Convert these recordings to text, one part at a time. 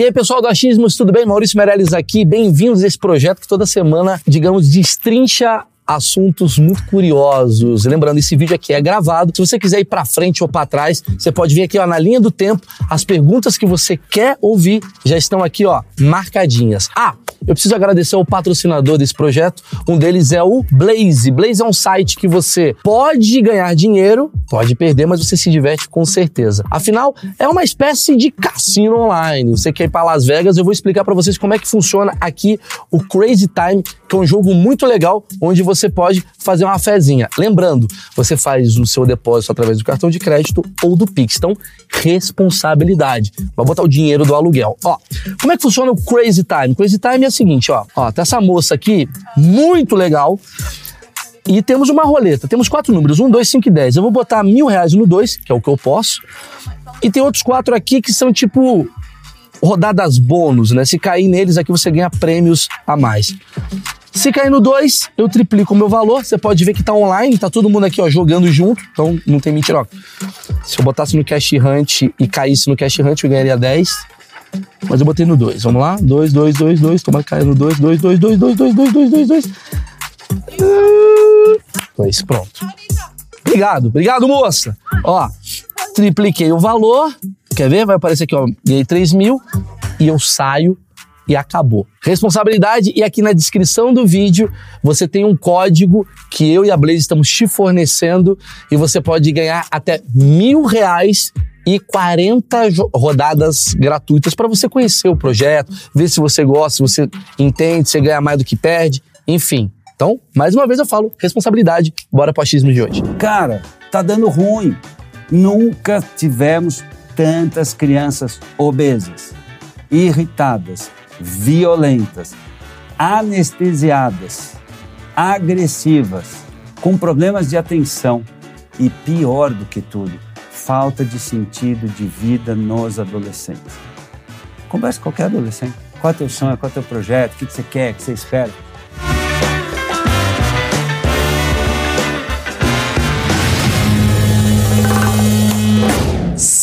E aí, pessoal do Achismos, tudo bem? Maurício Meirelles aqui. Bem-vindos a esse projeto que toda semana, digamos, destrincha assuntos muito curiosos. Lembrando, esse vídeo aqui é gravado. Se você quiser ir para frente ou para trás, você pode vir aqui ó, na linha do tempo. As perguntas que você quer ouvir já estão aqui, ó, marcadinhas. Ah, eu preciso agradecer ao patrocinador desse projeto. Um deles é o Blaze. Blaze é um site que você pode ganhar dinheiro, pode perder, mas você se diverte com certeza. Afinal, é uma espécie de cassino online. Você quer ir para Las Vegas, eu vou explicar para vocês como é que funciona aqui o Crazy Time, que é um jogo muito legal, onde você pode fazer uma fezinha. Lembrando, você faz o seu depósito através do cartão de crédito ou do Pix. Então, responsabilidade. Vai botar o dinheiro do aluguel. Ó, como é que funciona o Crazy Time? Crazy Time é o seguinte, ó. Ó, tá essa moça aqui, muito legal. E temos uma roleta. Temos quatro números: 1, 2, 5 e 10. Eu vou botar mil reais no 2, que é o que eu posso. E tem outros quatro aqui que são tipo rodadas bônus, né? Se cair neles aqui você ganha prêmios a mais. Se cair no 2, eu triplico o meu valor. Você pode ver que tá online, tá todo mundo aqui ó, jogando junto, então não tem mentira. Se eu botasse no Cash Hunt e caísse no Cash Hunt, eu ganharia 10. Mas eu botei no 2. Vamos lá? 2, 2, 2, 2. Toma cair no 2, 2, 2, 2, 2, 2, 2, 2, 2, 2. 2, pronto. Obrigado, obrigado, moça. Ó, tripliquei o valor. Quer ver? Vai aparecer aqui, ó. Ganhei 3 mil e eu saio e acabou. Responsabilidade, e aqui na descrição do vídeo você tem um código que eu e a Blaze estamos te fornecendo e você pode ganhar até mil reais e 40 rodadas gratuitas para você conhecer o projeto, ver se você gosta, se você entende, se ganha mais do que perde, enfim. Então, mais uma vez eu falo, responsabilidade, bora pro achismo de hoje. Cara, tá dando ruim. Nunca tivemos tantas crianças obesas, irritadas, violentas, anestesiadas, agressivas, com problemas de atenção e pior do que tudo, falta de sentido de vida nos adolescentes. Converse com qualquer adolescente. Qual é o teu sonho? Qual é o teu projeto? O que você quer? O que você espera?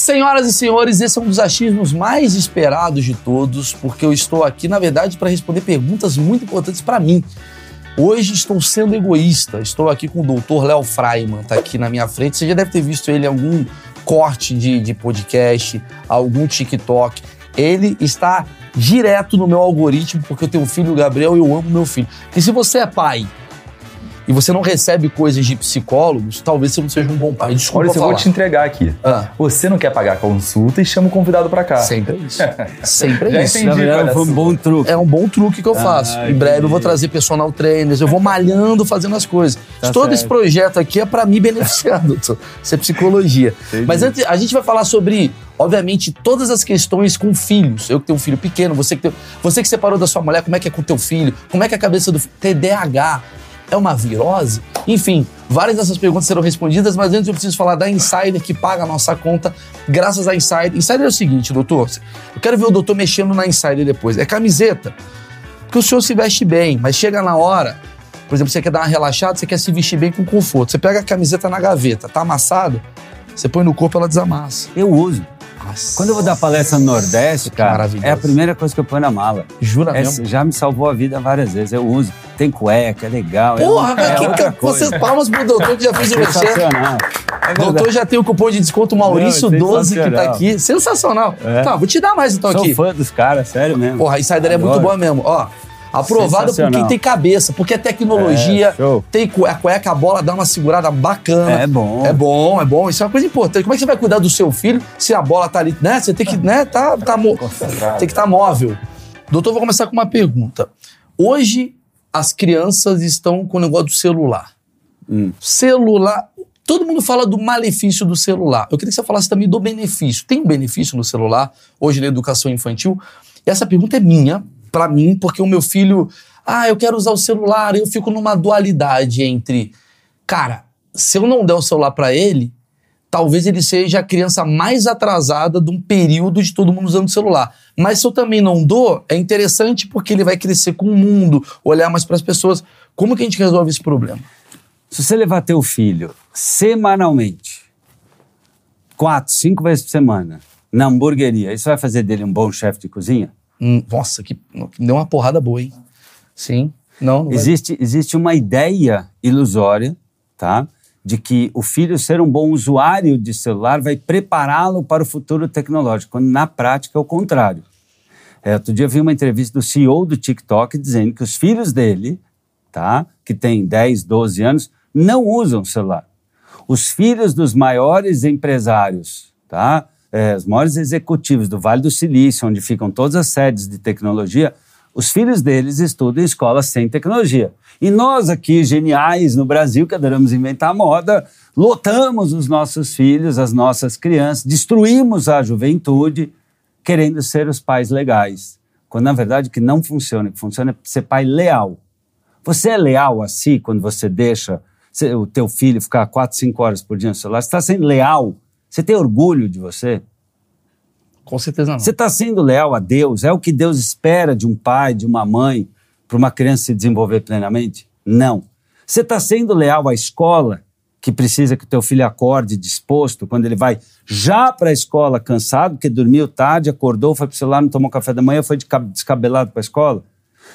Senhoras e senhores, esse é um dos achismos mais esperados de todos, porque eu estou aqui, na verdade, para responder perguntas muito importantes para mim. Hoje estou sendo egoísta, estou aqui com o doutor Léo Freiman, está aqui na minha frente. Você já deve ter visto ele em algum corte de, de podcast, algum TikTok. Ele está direto no meu algoritmo, porque eu tenho um filho, o Gabriel, e eu amo meu filho. E se você é pai e você não recebe coisas de psicólogos, talvez você não seja um bom pai. Desculpa Olha, eu vou te entregar aqui. Ah. Você não quer pagar a consulta e chama o convidado para cá. Sempre é isso. Sempre Já é isso. entendi. É um bom truque. É um bom truque que eu faço. Ah, em breve eu vou trazer personal trainers, eu vou malhando, fazendo as coisas. Tá Todo certo. esse projeto aqui é para me beneficiar, doutor. Isso é psicologia. Entendi. Mas antes, a gente vai falar sobre, obviamente, todas as questões com filhos. Eu que tenho um filho pequeno, você que, tem, você que separou da sua mulher, como é que é com o teu filho? Como é que é a cabeça do filho? TDAH. É uma virose? Enfim, várias dessas perguntas serão respondidas, mas antes eu preciso falar da Insider que paga a nossa conta, graças à Insider. Insider é o seguinte, doutor. Eu quero ver o doutor mexendo na Insider depois. É camiseta. Porque o senhor se veste bem, mas chega na hora, por exemplo, você quer dar uma relaxada, você quer se vestir bem com conforto. Você pega a camiseta na gaveta, tá amassada, você põe no corpo, ela desamassa. Eu uso. Nossa. Quando eu vou dar palestra no Nordeste, cara, é a primeira coisa que eu ponho na mala. Jura Essa mesmo? já me salvou a vida várias vezes. Eu uso. Tem cueca, é legal. Porra, é, é que, que, vocês palmas pro doutor que já fez o. Sensacional. É Doutor já tem o cupom de desconto Maurício Não, 12 que tá aqui. Sensacional. É. Tá, vou te dar mais então Sou aqui. fã dos caras, sério mesmo. Porra, a Insider é muito Adoro. boa mesmo. Ó, aprovada por quem tem cabeça, porque é tecnologia, É, tem a cueca, a bola dá uma segurada bacana. É bom. É bom, é bom. Isso é uma coisa importante. Como é que você vai cuidar do seu filho se a bola tá ali, né? Você tem que, né, tá, tá mo- tem que estar móvel. Doutor, vou começar com uma pergunta. Hoje, as crianças estão com o negócio do celular. Hum. Celular. Todo mundo fala do malefício do celular. Eu queria que você falasse também do benefício. Tem um benefício no celular, hoje na educação infantil? E essa pergunta é minha, pra mim, porque o meu filho. Ah, eu quero usar o celular. Eu fico numa dualidade entre. Cara, se eu não der o celular pra ele, talvez ele seja a criança mais atrasada de um período de todo mundo usando o celular. Mas se eu também não dou, é interessante porque ele vai crescer com o mundo, olhar mais para as pessoas. Como que a gente resolve esse problema? Se você levar teu filho semanalmente, quatro, cinco vezes por semana, na hamburgueria, isso vai fazer dele um bom chefe de cozinha? Hum, nossa, que deu uma porrada boa, hein? Sim. Não, não existe, vai... existe uma ideia ilusória, tá? De que o filho ser um bom usuário de celular vai prepará-lo para o futuro tecnológico, quando na prática é o contrário. É, outro dia eu vi uma entrevista do CEO do TikTok dizendo que os filhos dele, tá? Que tem 10, 12 anos, não usam celular. Os filhos dos maiores empresários, tá? É, os maiores executivos do Vale do Silício, onde ficam todas as sedes de tecnologia, os filhos deles estudam em escolas sem tecnologia. E nós aqui, geniais no Brasil, que adoramos inventar moda, lotamos os nossos filhos, as nossas crianças, destruímos a juventude, querendo ser os pais legais. Quando na verdade o que não funciona, o que funciona é ser pai leal. Você é leal a si quando você deixa o teu filho ficar 4, 5 horas por dia no celular? Você está sendo leal? Você tem orgulho de você? Com certeza não. Você está sendo leal a Deus? É o que Deus espera de um pai, de uma mãe, para uma criança se desenvolver plenamente? Não. Você está sendo leal à escola, que precisa que o teu filho acorde disposto, quando ele vai já para a escola cansado, porque dormiu tarde, acordou, foi para o celular, não tomou café da manhã, foi descabelado para a escola?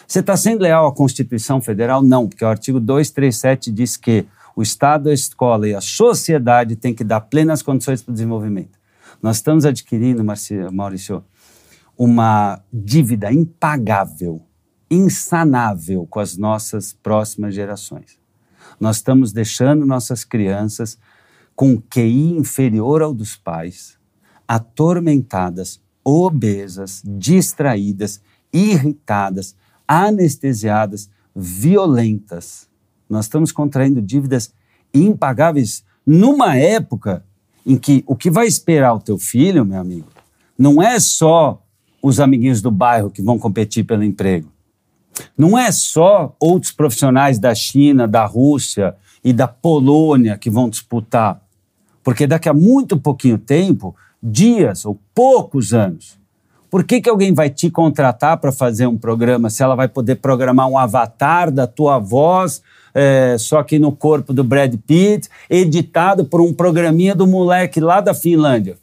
Você está sendo leal à Constituição Federal? Não, porque o artigo 237 diz que o Estado, a escola e a sociedade têm que dar plenas condições para o desenvolvimento. Nós estamos adquirindo, Maurício, uma dívida impagável, insanável com as nossas próximas gerações. Nós estamos deixando nossas crianças com QI inferior ao dos pais, atormentadas, obesas, distraídas, irritadas, anestesiadas, violentas. Nós estamos contraindo dívidas impagáveis numa época em que o que vai esperar o teu filho, meu amigo, não é só os amiguinhos do bairro que vão competir pelo emprego. Não é só outros profissionais da China, da Rússia e da Polônia que vão disputar. Porque daqui a muito pouquinho tempo, dias ou poucos anos, por que, que alguém vai te contratar para fazer um programa se ela vai poder programar um avatar da tua voz é, só que no corpo do Brad Pitt, editado por um programinha do moleque lá da Finlândia.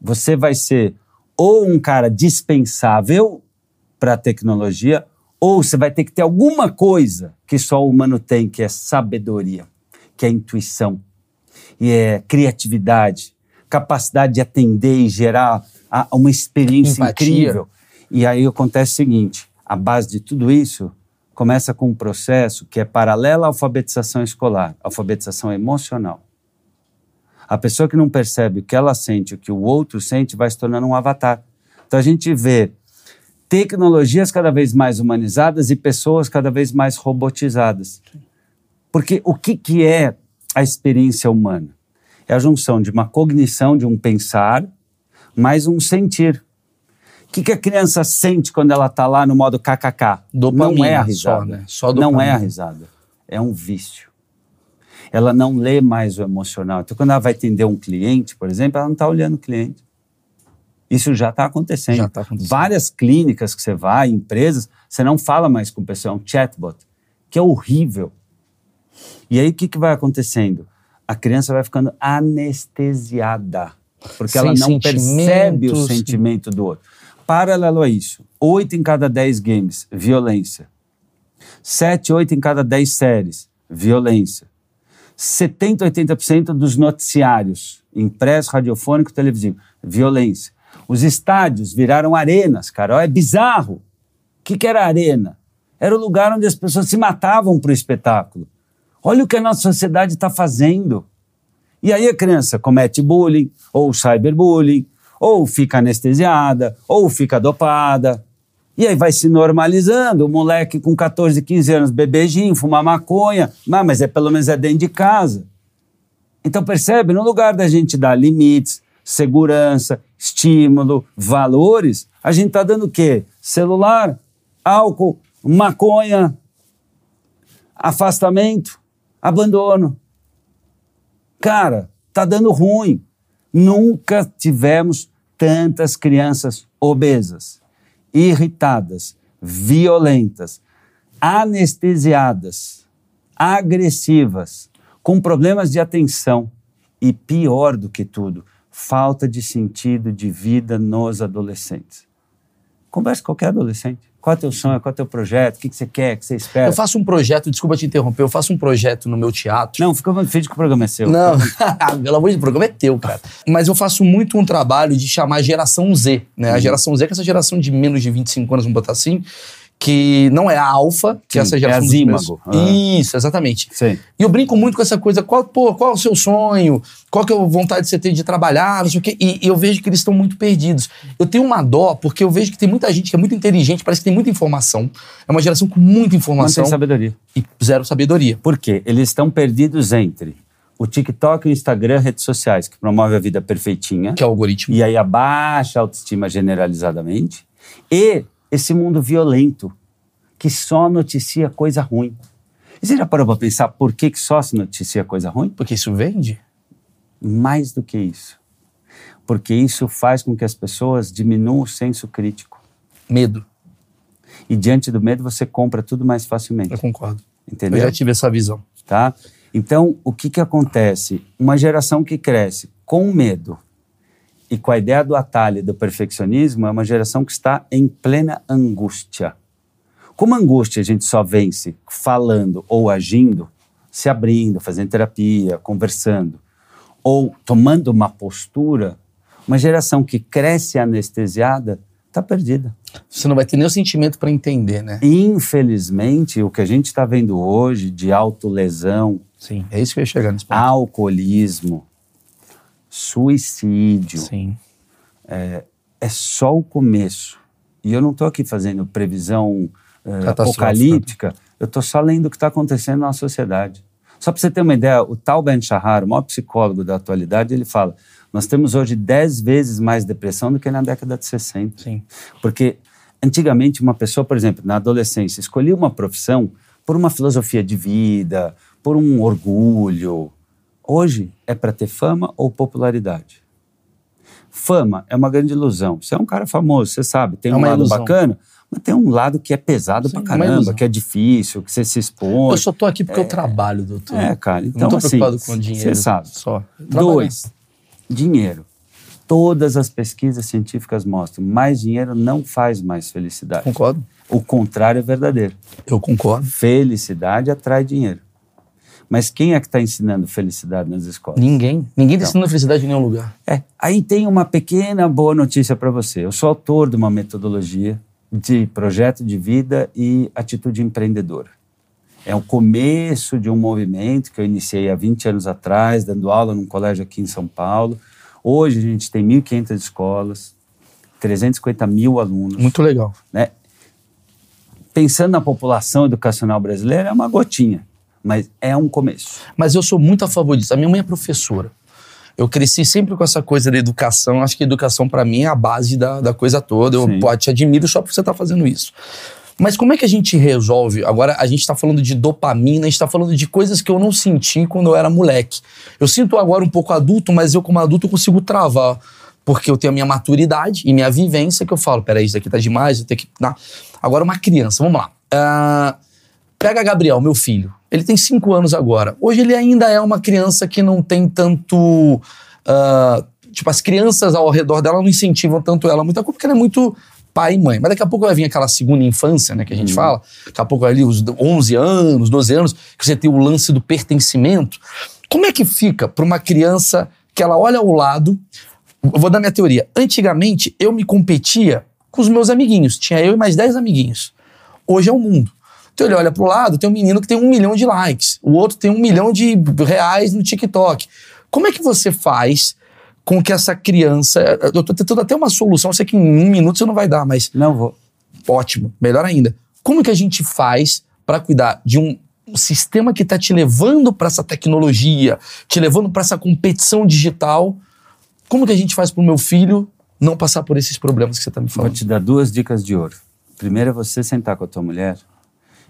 Você vai ser ou um cara dispensável para a tecnologia, ou você vai ter que ter alguma coisa que só o humano tem, que é sabedoria, que é intuição, e é criatividade, capacidade de atender e gerar uma experiência Empatia. incrível. E aí acontece o seguinte: a base de tudo isso começa com um processo que é paralelo à alfabetização escolar, alfabetização emocional. A pessoa que não percebe o que ela sente, o que o outro sente, vai se tornando um avatar. Então a gente vê tecnologias cada vez mais humanizadas e pessoas cada vez mais robotizadas. Porque o que, que é a experiência humana? É a junção de uma cognição, de um pensar, mais um sentir. O que, que, a criança sente quando ela está lá no modo kkk? Dopamina, não é a risada. Só, né? só não é a risada. É um vício. Ela não lê mais o emocional. Então, quando ela vai atender um cliente, por exemplo, ela não está olhando o cliente. Isso já está acontecendo. Já tá acontecendo. Várias clínicas que você vai, empresas, você não fala mais com o pessoal, é um chatbot, que é horrível. E aí o que, que vai acontecendo? A criança vai ficando anestesiada, porque Sem ela não percebe o sentimento do outro. Paralelo a isso, 8 em cada 10 games, violência. 7, 8 em cada 10 séries, violência. 70, 80% dos noticiários, impresso, radiofônico, televisivo, violência. Os estádios viraram arenas, cara. É bizarro. O que, que era arena? Era o lugar onde as pessoas se matavam para o espetáculo. Olha o que a nossa sociedade está fazendo. E aí a criança comete bullying, ou cyberbullying, ou fica anestesiada, ou fica dopada. E aí vai se normalizando, o moleque com 14, 15 anos, bebejinho, fuma maconha, mas é pelo menos é dentro de casa. Então percebe, no lugar da gente dar limites, segurança, estímulo, valores, a gente está dando o quê? Celular, álcool, maconha, afastamento, abandono. Cara, tá dando ruim. Nunca tivemos tantas crianças obesas, irritadas, violentas, anestesiadas, agressivas, com problemas de atenção e, pior do que tudo, falta de sentido de vida nos adolescentes. Converse com qualquer adolescente. Qual é o teu sonho? Qual é o teu projeto? O que, que você quer? O que você espera? Eu faço um projeto, desculpa te interromper, eu faço um projeto no meu teatro. Não, fica muito que o programa é seu. Não, pelo amor de Deus, o programa é teu, cara. Mas eu faço muito um trabalho de chamar geração Z, né? A uhum. geração Z, que é essa geração de menos de 25 anos, vamos botar assim, que não é a alfa, que Sim, essa geração é a Zímago. Ah. Isso, exatamente. Sim. E eu brinco muito com essa coisa, qual, pô, qual é o seu sonho? Qual que é a vontade que você tem de trabalhar? Não sei o quê. E, e eu vejo que eles estão muito perdidos. Eu tenho uma dó, porque eu vejo que tem muita gente que é muito inteligente, parece que tem muita informação. É uma geração com muita informação. Não tem sabedoria. E zero sabedoria. Por quê? Eles estão perdidos entre o TikTok, o Instagram, redes sociais, que promove a vida perfeitinha. Que é o algoritmo. E aí abaixa a autoestima generalizadamente. E esse mundo violento que só noticia coisa ruim. E você já parou para pensar por que, que só se noticia coisa ruim? Porque isso vende? Mais do que isso. Porque isso faz com que as pessoas diminuam o senso crítico. Medo. E diante do medo você compra tudo mais facilmente. Eu concordo. Entendeu? Eu já tive essa visão. Tá? Então, o que, que acontece? Uma geração que cresce com medo e com a ideia do atalho do perfeccionismo é uma geração que está em plena angústia. Como a angústia a gente só vence falando ou agindo, se abrindo, fazendo terapia, conversando, ou tomando uma postura, uma geração que cresce anestesiada está perdida. Você não vai ter nem o sentimento para entender, né? Infelizmente, o que a gente está vendo hoje de autolesão, Sim, é isso que eu ia chegar nesse ponto. alcoolismo, suicídio. Sim. É, é só o começo. E eu não estou aqui fazendo previsão uh, apocalíptica, eu estou só lendo o que está acontecendo na sociedade. Só para você ter uma ideia, o Tal Ben Shahar, o maior psicólogo da atualidade, ele fala: nós temos hoje 10 vezes mais depressão do que na década de 60. Sim. Porque antigamente uma pessoa, por exemplo, na adolescência, escolhia uma profissão por uma filosofia de vida, por um orgulho, Hoje é para ter fama ou popularidade. Fama é uma grande ilusão. Você é um cara famoso, você sabe, tem é um lado ilusão. bacana, mas tem um lado que é pesado Sim, pra caramba, que é difícil, que você se expõe. Eu só tô aqui porque é, eu trabalho, doutor. É, cara. Então, não tô assim, preocupado com dinheiro. Você sabe. Só. Dois, dinheiro. Todas as pesquisas científicas mostram, mais dinheiro não faz mais felicidade. Concordo. O contrário é verdadeiro. Eu concordo. Felicidade atrai dinheiro. Mas quem é que está ensinando felicidade nas escolas? Ninguém. Ninguém está ensinando felicidade em nenhum lugar. É. Aí tem uma pequena boa notícia para você. Eu sou autor de uma metodologia de projeto de vida e atitude empreendedora. É o começo de um movimento que eu iniciei há 20 anos atrás, dando aula num colégio aqui em São Paulo. Hoje a gente tem 1.500 escolas, 350 mil alunos. Muito legal. Né? Pensando na população educacional brasileira, é uma gotinha mas é um começo. Mas eu sou muito a favor disso. A minha mãe é professora. Eu cresci sempre com essa coisa da educação. Acho que educação, para mim, é a base da, da coisa toda. Eu pô, te admiro só por você estar tá fazendo isso. Mas como é que a gente resolve? Agora, a gente está falando de dopamina, a gente está falando de coisas que eu não senti quando eu era moleque. Eu sinto agora um pouco adulto, mas eu, como adulto, consigo travar. Porque eu tenho a minha maturidade e minha vivência que eu falo: peraí, isso aqui tá demais, eu tenho que. Não. Agora, uma criança, vamos lá. Uh, pega Gabriel, meu filho. Ele tem cinco anos agora. Hoje ele ainda é uma criança que não tem tanto. Uh, tipo, as crianças ao redor dela não incentivam tanto ela muita coisa, porque ela é muito pai e mãe. Mas daqui a pouco vai vir aquela segunda infância, né, que a gente uhum. fala. Daqui a pouco ali os 11 anos, 12 anos, que você tem o lance do pertencimento. Como é que fica para uma criança que ela olha ao lado? Eu vou dar minha teoria. Antigamente, eu me competia com os meus amiguinhos. Tinha eu e mais 10 amiguinhos. Hoje é o mundo. Então ele olha pro lado, tem um menino que tem um milhão de likes, o outro tem um milhão de reais no TikTok. Como é que você faz com que essa criança. Eu tô tentando até uma solução, eu sei que em um minuto você não vai dar, mas. Não vou. Ótimo, melhor ainda. Como que a gente faz para cuidar de um sistema que está te levando para essa tecnologia, te levando para essa competição digital? Como que a gente faz para o meu filho não passar por esses problemas que você está me falando? Vou te dar duas dicas de ouro. Primeiro é você sentar com a tua mulher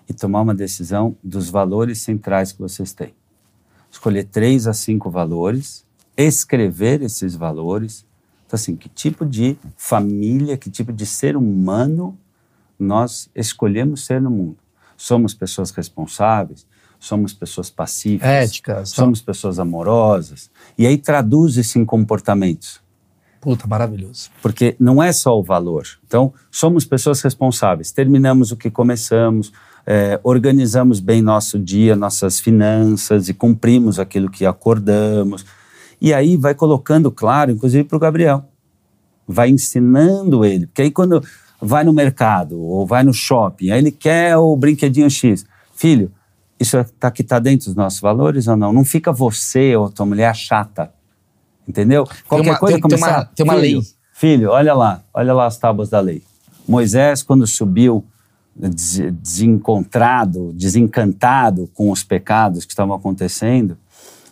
e tomar uma decisão dos valores centrais que vocês têm. Escolher três a cinco valores, escrever esses valores. Então, assim, que tipo de família, que tipo de ser humano nós escolhemos ser no mundo? Somos pessoas responsáveis? somos pessoas pacíficas, éticas, somos pessoas amorosas. E aí traduz isso em comportamentos. Puta, maravilhoso. Porque não é só o valor. Então, somos pessoas responsáveis. Terminamos o que começamos, é, organizamos bem nosso dia, nossas finanças e cumprimos aquilo que acordamos. E aí vai colocando claro, inclusive para o Gabriel. Vai ensinando ele. Porque aí quando vai no mercado ou vai no shopping, aí ele quer o brinquedinho X. Filho, isso está que está dentro dos nossos valores ou não? Não fica você ou tua mulher chata Entendeu? Qualquer uma, coisa tem, começar. Tem uma, tem uma filho, lei. Filho, olha lá, olha lá as tábuas da lei. Moisés, quando subiu desencontrado, desencantado com os pecados que estavam acontecendo,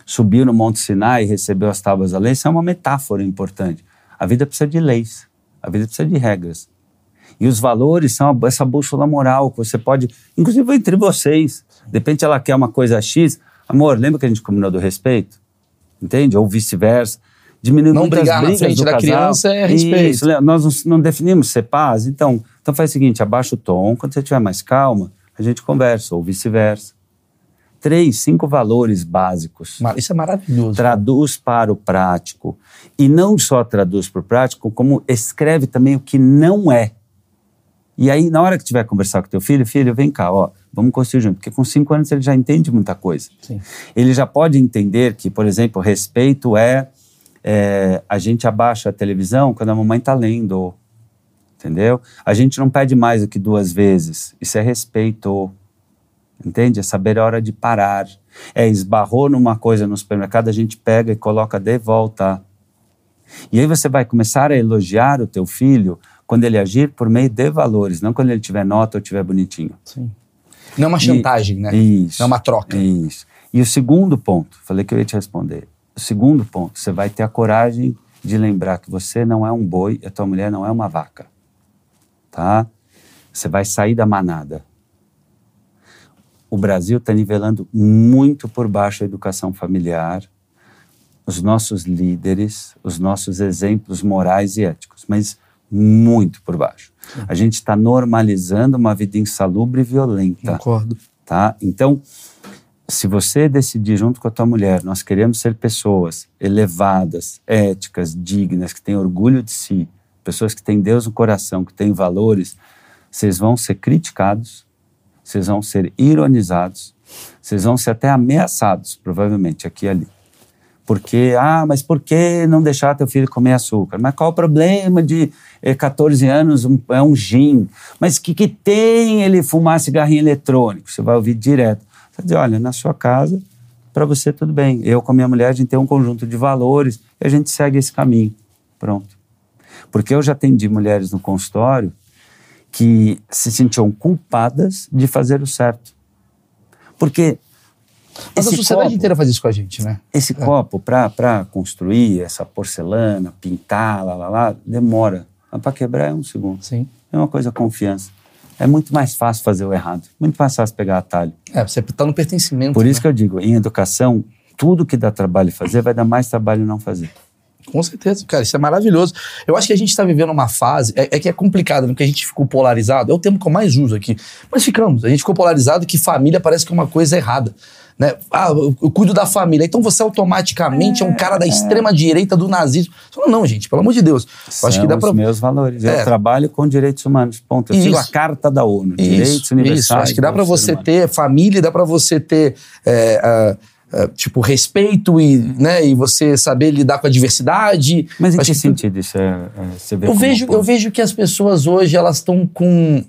subiu no Monte Sinai e recebeu as tábuas da lei. Isso é uma metáfora importante. A vida precisa de leis, a vida precisa de regras. E os valores são essa bússola moral que você pode, inclusive entre vocês. De repente ela quer uma coisa X. Amor, lembra que a gente combinou do respeito? Entende? Ou vice-versa diminuir não brigar na frente da casal. criança é respeito. Isso, nós não definimos ser paz, então, então faz o seguinte, abaixa o tom, quando você estiver mais calma, a gente conversa, ou vice-versa. Três, cinco valores básicos. Isso é maravilhoso. Traduz para o prático. E não só traduz para o prático, como escreve também o que não é. E aí, na hora que tiver conversar com teu filho, filho, vem cá, ó, vamos construir junto. Porque com cinco anos ele já entende muita coisa. Sim. Ele já pode entender que, por exemplo, respeito é é, a gente abaixa a televisão quando a mamãe está lendo, entendeu? A gente não pede mais do que duas vezes. Isso é respeito, entende? É saber a hora de parar. É esbarrou numa coisa no supermercado, a gente pega e coloca de volta. E aí você vai começar a elogiar o teu filho quando ele agir por meio de valores, não quando ele tiver nota ou tiver bonitinho. Sim. Não é uma chantagem, e, né? Isso. Não é uma troca. Isso. E o segundo ponto, falei que eu ia te responder. O segundo ponto, você vai ter a coragem de lembrar que você não é um boi e a tua mulher não é uma vaca. Tá? Você vai sair da manada. O Brasil está nivelando muito por baixo a educação familiar, os nossos líderes, os nossos exemplos morais e éticos, mas muito por baixo. Sim. A gente está normalizando uma vida insalubre e violenta. Concordo. Tá? Então, se você decidir junto com a tua mulher, nós queremos ser pessoas elevadas, éticas, dignas, que têm orgulho de si, pessoas que têm Deus no coração, que têm valores, vocês vão ser criticados, vocês vão ser ironizados, vocês vão ser até ameaçados, provavelmente, aqui e ali. Porque, ah, mas por que não deixar teu filho comer açúcar? Mas qual o problema de eh, 14 anos, um, é um gin? Mas o que, que tem ele fumar cigarrinho eletrônico? Você vai ouvir direto. Você diz, olha, na sua casa, para você tudo bem. Eu com a minha mulher, a gente tem um conjunto de valores e a gente segue esse caminho. Pronto. Porque eu já atendi mulheres no consultório que se sentiam culpadas de fazer o certo. Porque mas a sociedade copo, inteira faz isso com a gente, né? Esse é. copo, para construir essa porcelana, pintar, lá, lá, lá, demora. Mas para quebrar é um segundo. Sim. É uma coisa confiança é muito mais fácil fazer o errado, muito mais fácil pegar atalho. É, você está no pertencimento. Por isso né? que eu digo, em educação, tudo que dá trabalho fazer vai dar mais trabalho não fazer. Com certeza, cara, isso é maravilhoso. Eu acho que a gente está vivendo uma fase, é, é, que é complicado, né? Porque a gente ficou polarizado, é o termo que eu mais uso aqui, mas ficamos, a gente ficou polarizado que família parece que é uma coisa errada. Né? Ah, eu, eu cuido da família. Então você automaticamente é, é um cara da é. extrema direita do nazismo. Não, não, gente, pelo amor de Deus. São acho que dá para meus valores. É. Eu trabalho com direitos humanos. Ponto. Eu sigo a carta da ONU, isso, direitos universais. Isso. Acho que dá para você ter família, dá para você ter é, uh, tipo respeito e, né, e você saber lidar com a diversidade. Mas em que sentido isso é, vê eu vejo eu vejo que as pessoas hoje elas estão com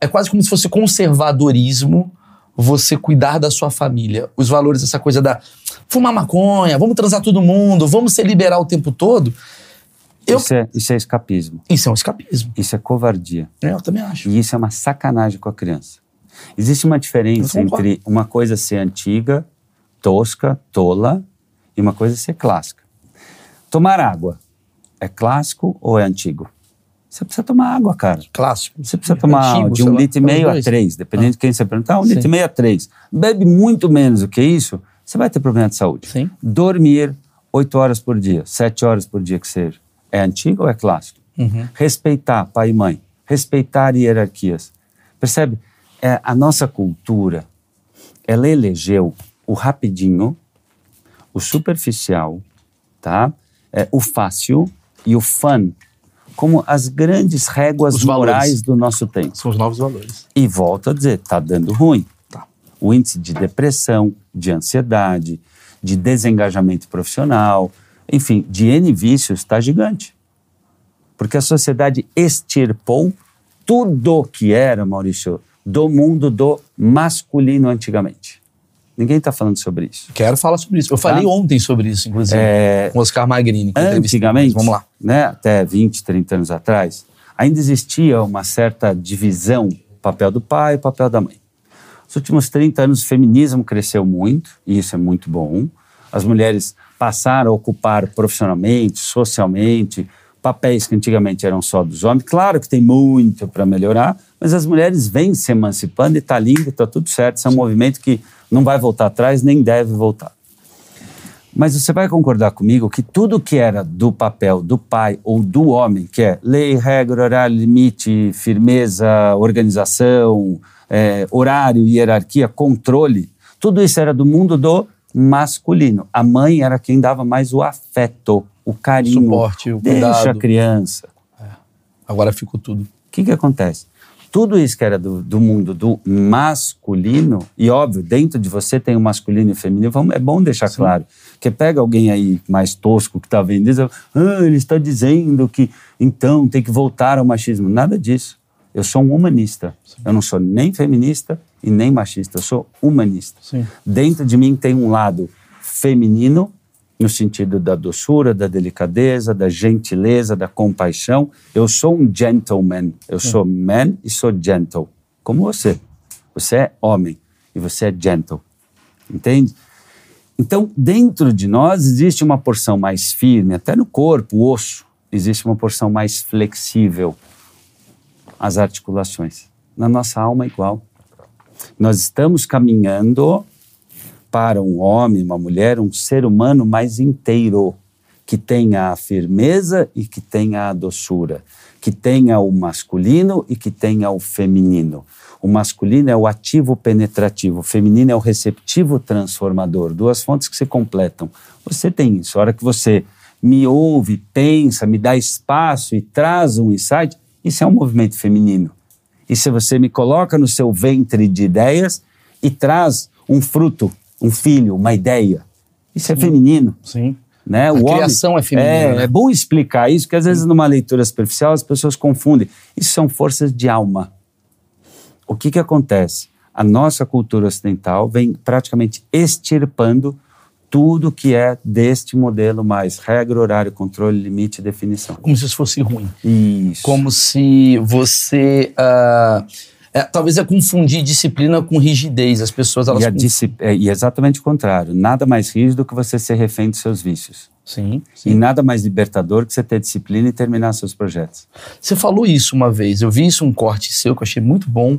é quase como se fosse conservadorismo você cuidar da sua família. Os valores, essa coisa da fumar maconha, vamos transar todo mundo, vamos se liberar o tempo todo. Eu... Isso, é, isso é escapismo. Isso é um escapismo. Isso é covardia. É, eu também acho. E isso é uma sacanagem com a criança. Existe uma diferença entre uma coisa ser antiga, tosca, tola, e uma coisa ser clássica. Tomar água é clássico ou é antigo? Você precisa tomar água, cara. Clássico. Você precisa tomar Antigo, de um litro e meio a três, dependendo ah. de quem você perguntar, um Sim. litro e meio a três. Bebe muito menos do que isso, você vai ter problema de saúde. Sim. Dormir oito horas por dia, sete horas por dia que seja, é antigo ou é clássico? Uhum. Respeitar pai e mãe, respeitar hierarquias. Percebe? É, a nossa cultura, ela elegeu o rapidinho, o superficial, tá? É, o fácil e o fun como as grandes réguas Os morais valores. do nosso tempo. São os novos valores. E volto a dizer, está dando ruim. Tá. O índice de depressão, de ansiedade, de desengajamento profissional, enfim, de N vícios está gigante. Porque a sociedade extirpou tudo que era, Maurício, do mundo do masculino antigamente. Ninguém está falando sobre isso. Quero falar sobre isso. Eu falei ontem sobre isso, inclusive, É, com Oscar Magrini. Antigamente, Vamos lá. né, até 20, 30 anos atrás, ainda existia uma certa divisão, papel do pai e papel da mãe. Nos últimos 30 anos, o feminismo cresceu muito, e isso é muito bom. As mulheres passaram a ocupar profissionalmente, socialmente, papéis que antigamente eram só dos homens. Claro que tem muito para melhorar, mas as mulheres vêm se emancipando e está lindo, está tudo certo. Isso é um movimento que não vai voltar atrás, nem deve voltar. Mas você vai concordar comigo que tudo que era do papel do pai ou do homem, que é lei, regra, horário, limite, firmeza, organização, é, horário, hierarquia, controle, tudo isso era do mundo do masculino. A mãe era quem dava mais o afeto, o carinho. Suporte, o Deixa a cuidado. criança. Agora ficou tudo. O que, que acontece? Tudo isso que era do, do mundo do masculino, e óbvio, dentro de você tem o masculino e o feminino, vamos- é bom deixar claro. Porque pega alguém aí mais tosco que está vendo isso, ah, ele está dizendo que então tem que voltar ao machismo. Nada disso. Eu sou um humanista. Eu não sou nem feminista e nem machista. Eu sou humanista. Sim. Dentro de mim tem um lado feminino, no sentido da doçura, da delicadeza, da gentileza, da compaixão. Eu sou um gentleman. Eu sou man e sou gentle. Como você. Você é homem e você é gentle. Entende? Então, dentro de nós existe uma porção mais firme, até no corpo, o osso, existe uma porção mais flexível, as articulações. Na nossa alma é igual. Nós estamos caminhando para um homem, uma mulher, um ser humano mais inteiro, que tenha a firmeza e que tenha a doçura, que tenha o masculino e que tenha o feminino. O masculino é o ativo penetrativo, o feminino é o receptivo transformador, duas fontes que se completam. Você tem isso. A hora que você me ouve, pensa, me dá espaço e traz um insight, isso é um movimento feminino. E se você me coloca no seu ventre de ideias e traz um fruto, um filho, uma ideia, isso é feminino. Sim. Né? A O homem- criação é feminina, É, né? é bom explicar isso, porque às vezes numa leitura superficial as pessoas confundem. Isso são forças de alma. O que, que acontece? A nossa cultura ocidental vem praticamente extirpando tudo que é deste modelo mais regra, horário, controle, limite e definição. Como se isso fosse ruim. Isso. Como se você. ah, é, talvez é confundir disciplina com rigidez. As pessoas, elas. E, conf- é, e exatamente o contrário. Nada mais rígido que você ser refém dos seus vícios. Sim, E sim. nada mais libertador que você ter disciplina e terminar seus projetos. Você falou isso uma vez. Eu vi isso um corte seu que eu achei muito bom.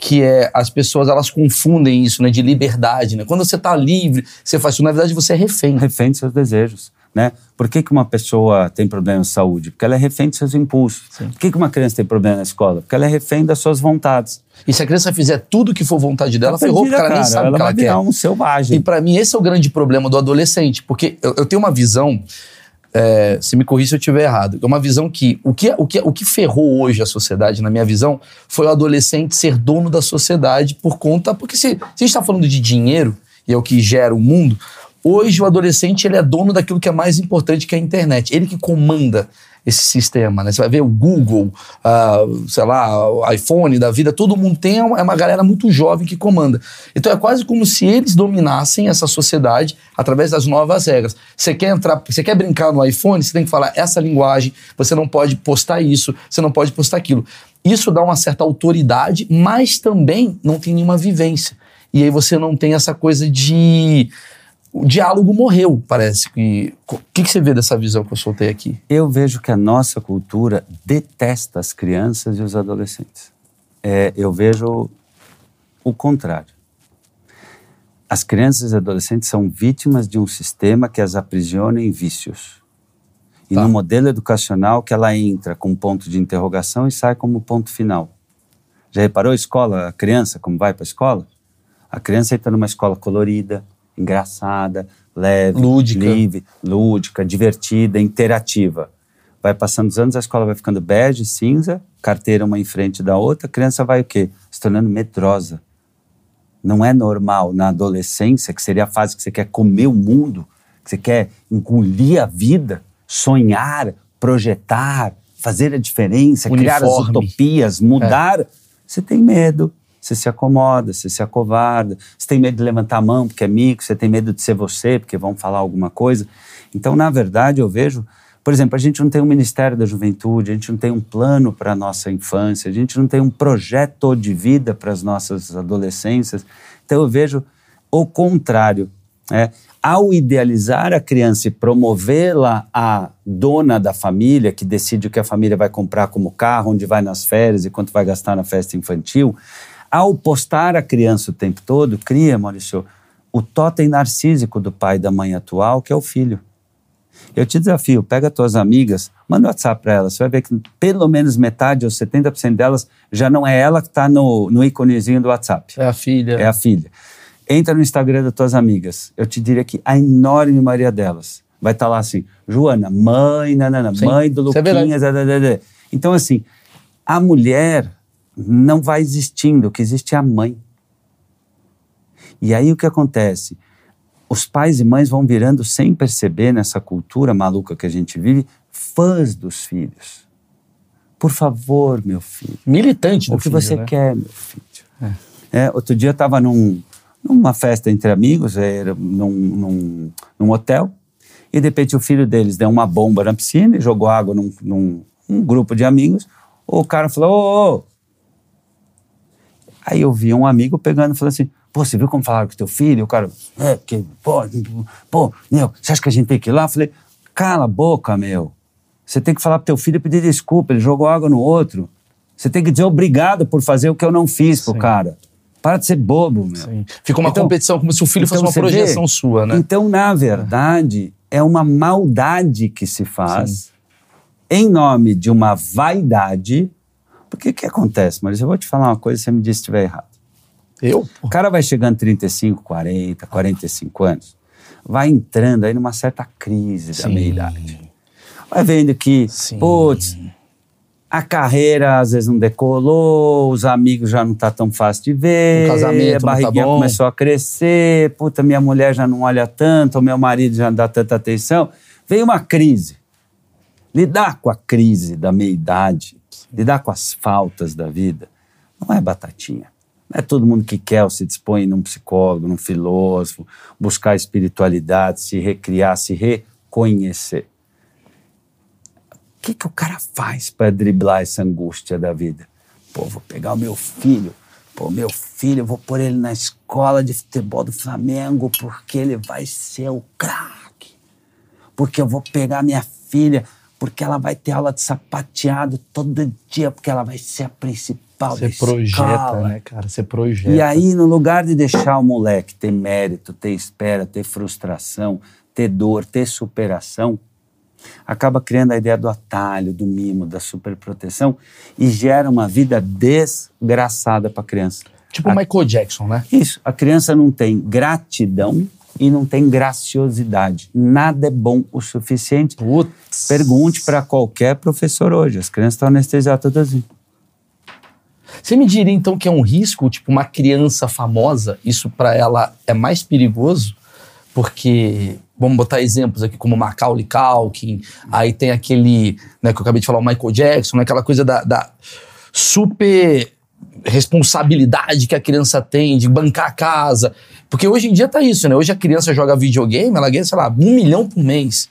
Que é as pessoas elas confundem isso, né, de liberdade, né? Quando você está livre, você faz isso. Na verdade, você é refém. refém dos seus desejos. Né? Por que, que uma pessoa tem problema de saúde? Porque ela é refém dos seus impulsos. Por que, que uma criança tem problema na escola? Porque ela é refém das suas vontades. E se a criança fizer tudo que for vontade dela, ferrou, porque ela nem Cara, sabe o ela que ela quer. um selvagem. E pra mim esse é o grande problema do adolescente, porque eu, eu tenho uma visão, é, se me corrija se eu estiver errado, é uma visão que o, que o que o que ferrou hoje a sociedade, na minha visão, foi o adolescente ser dono da sociedade por conta, porque se, se a gente está falando de dinheiro e é o que gera o mundo, hoje o adolescente ele é dono daquilo que é mais importante que é a internet, ele que comanda esse sistema, né? Você vai ver o Google, ah, sei lá, o iPhone da vida, todo mundo tem, é uma, é uma galera muito jovem que comanda. Então é quase como se eles dominassem essa sociedade através das novas regras. Você quer entrar, você quer brincar no iPhone, você tem que falar essa linguagem, você não pode postar isso, você não pode postar aquilo. Isso dá uma certa autoridade, mas também não tem nenhuma vivência. E aí você não tem essa coisa de o diálogo morreu, parece que. O que, que você vê dessa visão que eu soltei aqui? Eu vejo que a nossa cultura detesta as crianças e os adolescentes. É, eu vejo o contrário. As crianças e adolescentes são vítimas de um sistema que as aprisiona em vícios. E Tá. no modelo educacional que ela entra com ponto de interrogação e sai como ponto final. Já reparou a escola, a criança, como vai para a escola? A criança entra numa escola colorida, engraçada, leve, Lúdica. livre, lúdica, divertida, interativa. Vai passando os anos, a escola vai ficando bege, cinza, carteira uma em frente da outra, a criança vai o quê? Se tornando medrosa. Não é normal na adolescência, que seria a fase que você quer comer o mundo, que você quer engolir a vida, sonhar, projetar, fazer a diferença, criar as Uniforme. utopias, mudar. Você tem medo, você se acomoda, você se acovarda, você tem medo de levantar a mão porque é mico, você tem medo de ser você porque vão falar alguma coisa. Então, na verdade, eu vejo, por exemplo, a gente não tem um Ministério da Juventude, a gente não tem um plano para a nossa infância, a gente não tem um projeto de vida para as nossas adolescências. Então, eu vejo o contrário. né? Ao idealizar a criança e promovê-la a dona da família, que decide o que a família vai comprar como carro, onde vai nas férias e quanto vai gastar na festa infantil, ao postar a criança o tempo todo, cria, Maurício, o totem narcísico do pai e da mãe atual, que é o filho. Eu te desafio, pega tuas amigas, manda um WhatsApp para elas, você vai ver que pelo menos metade ou 70% delas já não é ela que está no, no íconezinho do WhatsApp. É a filha. É a filha. Entra no Instagram das tuas amigas. Eu te diria que a enorme maioria delas vai estar lá assim, Joana, mãe, nanana, Sim, mãe do é. Luquinhas, da, da, da, da. Então, assim, a mulher não vai existindo, o que existe é a mãe. E aí o que acontece? Os pais e mães vão virando, sem perceber, nessa cultura maluca que a gente vive, fãs dos filhos. Por favor, meu filho. Militante do O que filho, você né? quer, meu filho? É, outro dia eu estava num, numa festa entre amigos, era num, num, num hotel, e de repente o filho deles deu uma bomba na piscina e jogou água num, num um grupo de amigos. O cara falou: ô, ô. Aí eu vi um amigo pegando e falou assim: pô, você viu como falaram com teu filho? O cara, é, porque, pô, pô, meu, você acha que a gente tem que ir lá? Eu falei: cala a boca, meu. Você tem que falar pro teu filho e pedir desculpa, ele jogou água no outro. Você tem que dizer obrigado por fazer o que eu não fiz pro Sim. cara. Para de ser bobo, meu. Sim. Fica uma Então- competição, como se o filho fosse Então uma você projeção vê? sua, né? Então, na verdade, é uma maldade que se faz em nome de uma vaidade. Porque o que acontece, Maurício? Eu vou te falar uma coisa, você me diz se estiver errado. Eu? O cara vai chegando 35, 40, 45 anos, vai entrando aí numa certa crise da Sim. meia-idade. Vai vendo que, Sim. putz, a carreira às vezes não decolou, os amigos já não tá tão fácil de ver, O casamento a tá barriguinha bom. começou a crescer, puta, minha mulher já não olha tanto, o meu marido já não dá tanta atenção. Veio uma crise. Lidar com a crise da meia-idade, lidar com as faltas da vida, não é batatinha. Não é todo mundo que quer ou se dispõe num psicólogo, num filósofo, buscar espiritualidade, se recriar, se reconhecer. O que, que o cara faz para driblar essa angústia da vida? Pô, vou pegar o meu filho. Pô, meu filho, vou pôr ele na escola de futebol do Flamengo porque ele vai ser o craque. Porque eu vou pegar minha filha porque ela vai ter aula de sapateado todo dia, porque ela vai ser a principal Você projeta, escola. né, cara? Você projeta. E aí, no lugar de deixar o moleque ter mérito, ter espera, ter frustração, ter dor, ter superação, acaba criando a ideia do atalho, do mimo, da superproteção e gera uma vida desgraçada para a criança. Tipo o Michael Jackson, né? Isso, a criança não tem gratidão e não tem graciosidade. Nada é bom o suficiente. Putz. Pergunte para qualquer professor hoje. As crianças estão anestesiadas todas assim. Você me diria então que é um risco, tipo, uma criança famosa, isso pra ela é mais perigoso? Porque, vamos botar exemplos aqui como Macaulay Culkin, aí tem aquele, né, que eu acabei de falar, o Michael Jackson, né, aquela coisa da, da super responsabilidade que a criança tem de bancar a casa. Porque hoje em dia tá isso, né? Hoje a criança joga videogame, ela ganha, sei lá, um milhão por mês.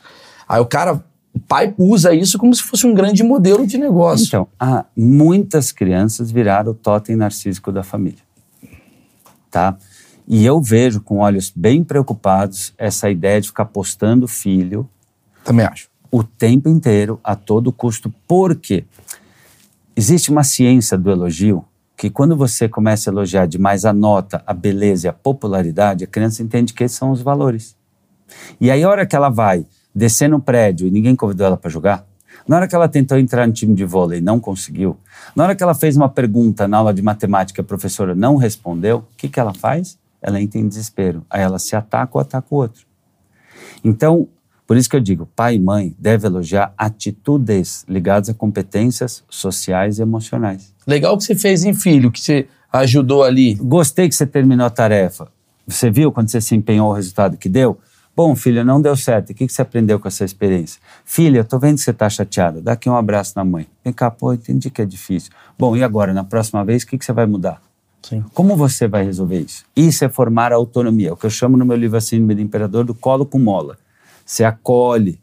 Aí o cara, o pai usa isso como se fosse um grande modelo de negócio. Então, há muitas crianças viraram o totem narcísico da família. Tá? E eu vejo com olhos bem preocupados essa ideia de ficar postando o filho Também acho. o tempo inteiro, a todo custo. Por quê? Existe uma ciência do elogio que quando você começa a elogiar demais a nota, a beleza e a popularidade, a criança entende que esses são os valores. E aí, a hora que ela vai descer no prédio e ninguém convidou ela para jogar, na hora que ela tentou entrar no time de vôlei e não conseguiu, na hora que ela fez uma pergunta na aula de matemática e a professora não respondeu, o que, que ela faz? ela entra em desespero. Aí ela se ataca ou ataca o outro. Então, por isso que eu digo, pai e mãe devem elogiar atitudes ligadas a competências sociais e emocionais. Legal que você fez em filho, que você ajudou ali. Gostei que você terminou a tarefa. Você viu quando você se empenhou o resultado que deu? Bom, filha, não deu certo. O que você aprendeu com essa experiência? Filha, eu tô vendo que você está chateada. Dá aqui um abraço na mãe. Vem cá, pô, entendi que é difícil. Bom, e agora, na próxima vez, o que você vai mudar? Sim. Como você vai resolver isso? Isso é formar a autonomia, o que eu chamo no meu livro Síndrome do Imperador do colo com mola. Você acolhe,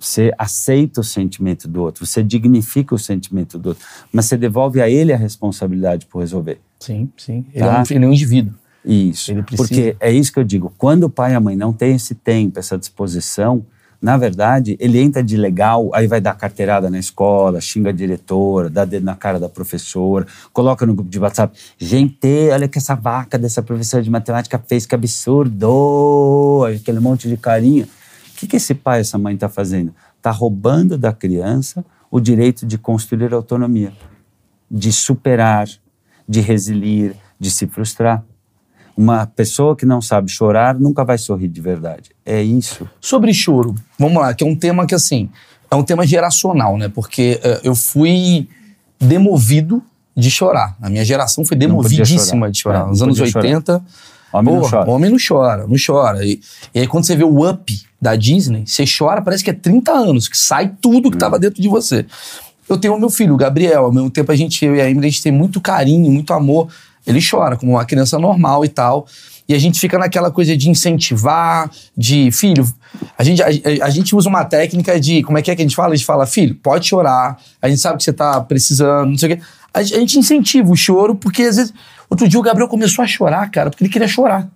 você aceita o sentimento do outro, você dignifica o sentimento do outro, mas você devolve a ele a responsabilidade por resolver. Sim, sim. Ele, tá? é, um, ele é um indivíduo. Isso. Porque é isso que eu digo. Quando o pai e a mãe não têm esse tempo, essa disposição, na verdade, ele entra de legal, aí vai dar carteirada na escola, xinga a diretora, dá dedo na cara da professora, coloca no grupo de WhatsApp. Gente, olha que essa vaca dessa professora de matemática fez, que absurdo! Aquele monte de carinho. O que, que esse pai e essa mãe está fazendo? Está roubando da criança o direito de construir autonomia, de superar, de resilir, de se frustrar. Uma pessoa que não sabe chorar nunca vai sorrir de verdade. É isso. Sobre choro, vamos lá, que é um tema que, assim, é um tema geracional, né? Porque uh, eu fui demovido de chorar. A minha geração foi demovidíssima de chorar. É, Nos anos 80. Chorar. Homem não chora. Homem não chora, não chora. E, e, aí, quando você vê o up da Disney, você chora, parece que é 30 anos, que sai tudo que estava hum. dentro de você. Eu tenho o meu filho, o Gabriel. Ao mesmo tempo, a gente, eu e a Emily, a gente tem muito carinho, muito amor ele chora como uma criança normal e tal. E a gente fica naquela coisa de incentivar, de filho. A gente, a, a, gente usa uma técnica de. Como é que é que a gente fala? A gente fala, filho, pode chorar. A gente sabe que você tá precisando, não sei o quê. A, a gente incentiva o choro, porque às vezes. Outro dia o Gabriel começou a chorar, cara, porque ele queria chorar.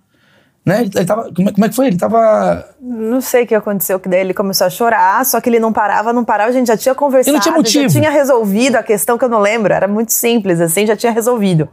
Né? Ele, ele tava, como, é, como é que foi? Ele tava. Não sei o que aconteceu, que daí ele começou a chorar, só que ele não parava, não parava, a gente já tinha conversado. Ele não tinha motivo. Já tinha resolvido a questão que eu não lembro, era muito simples, assim, já tinha resolvido.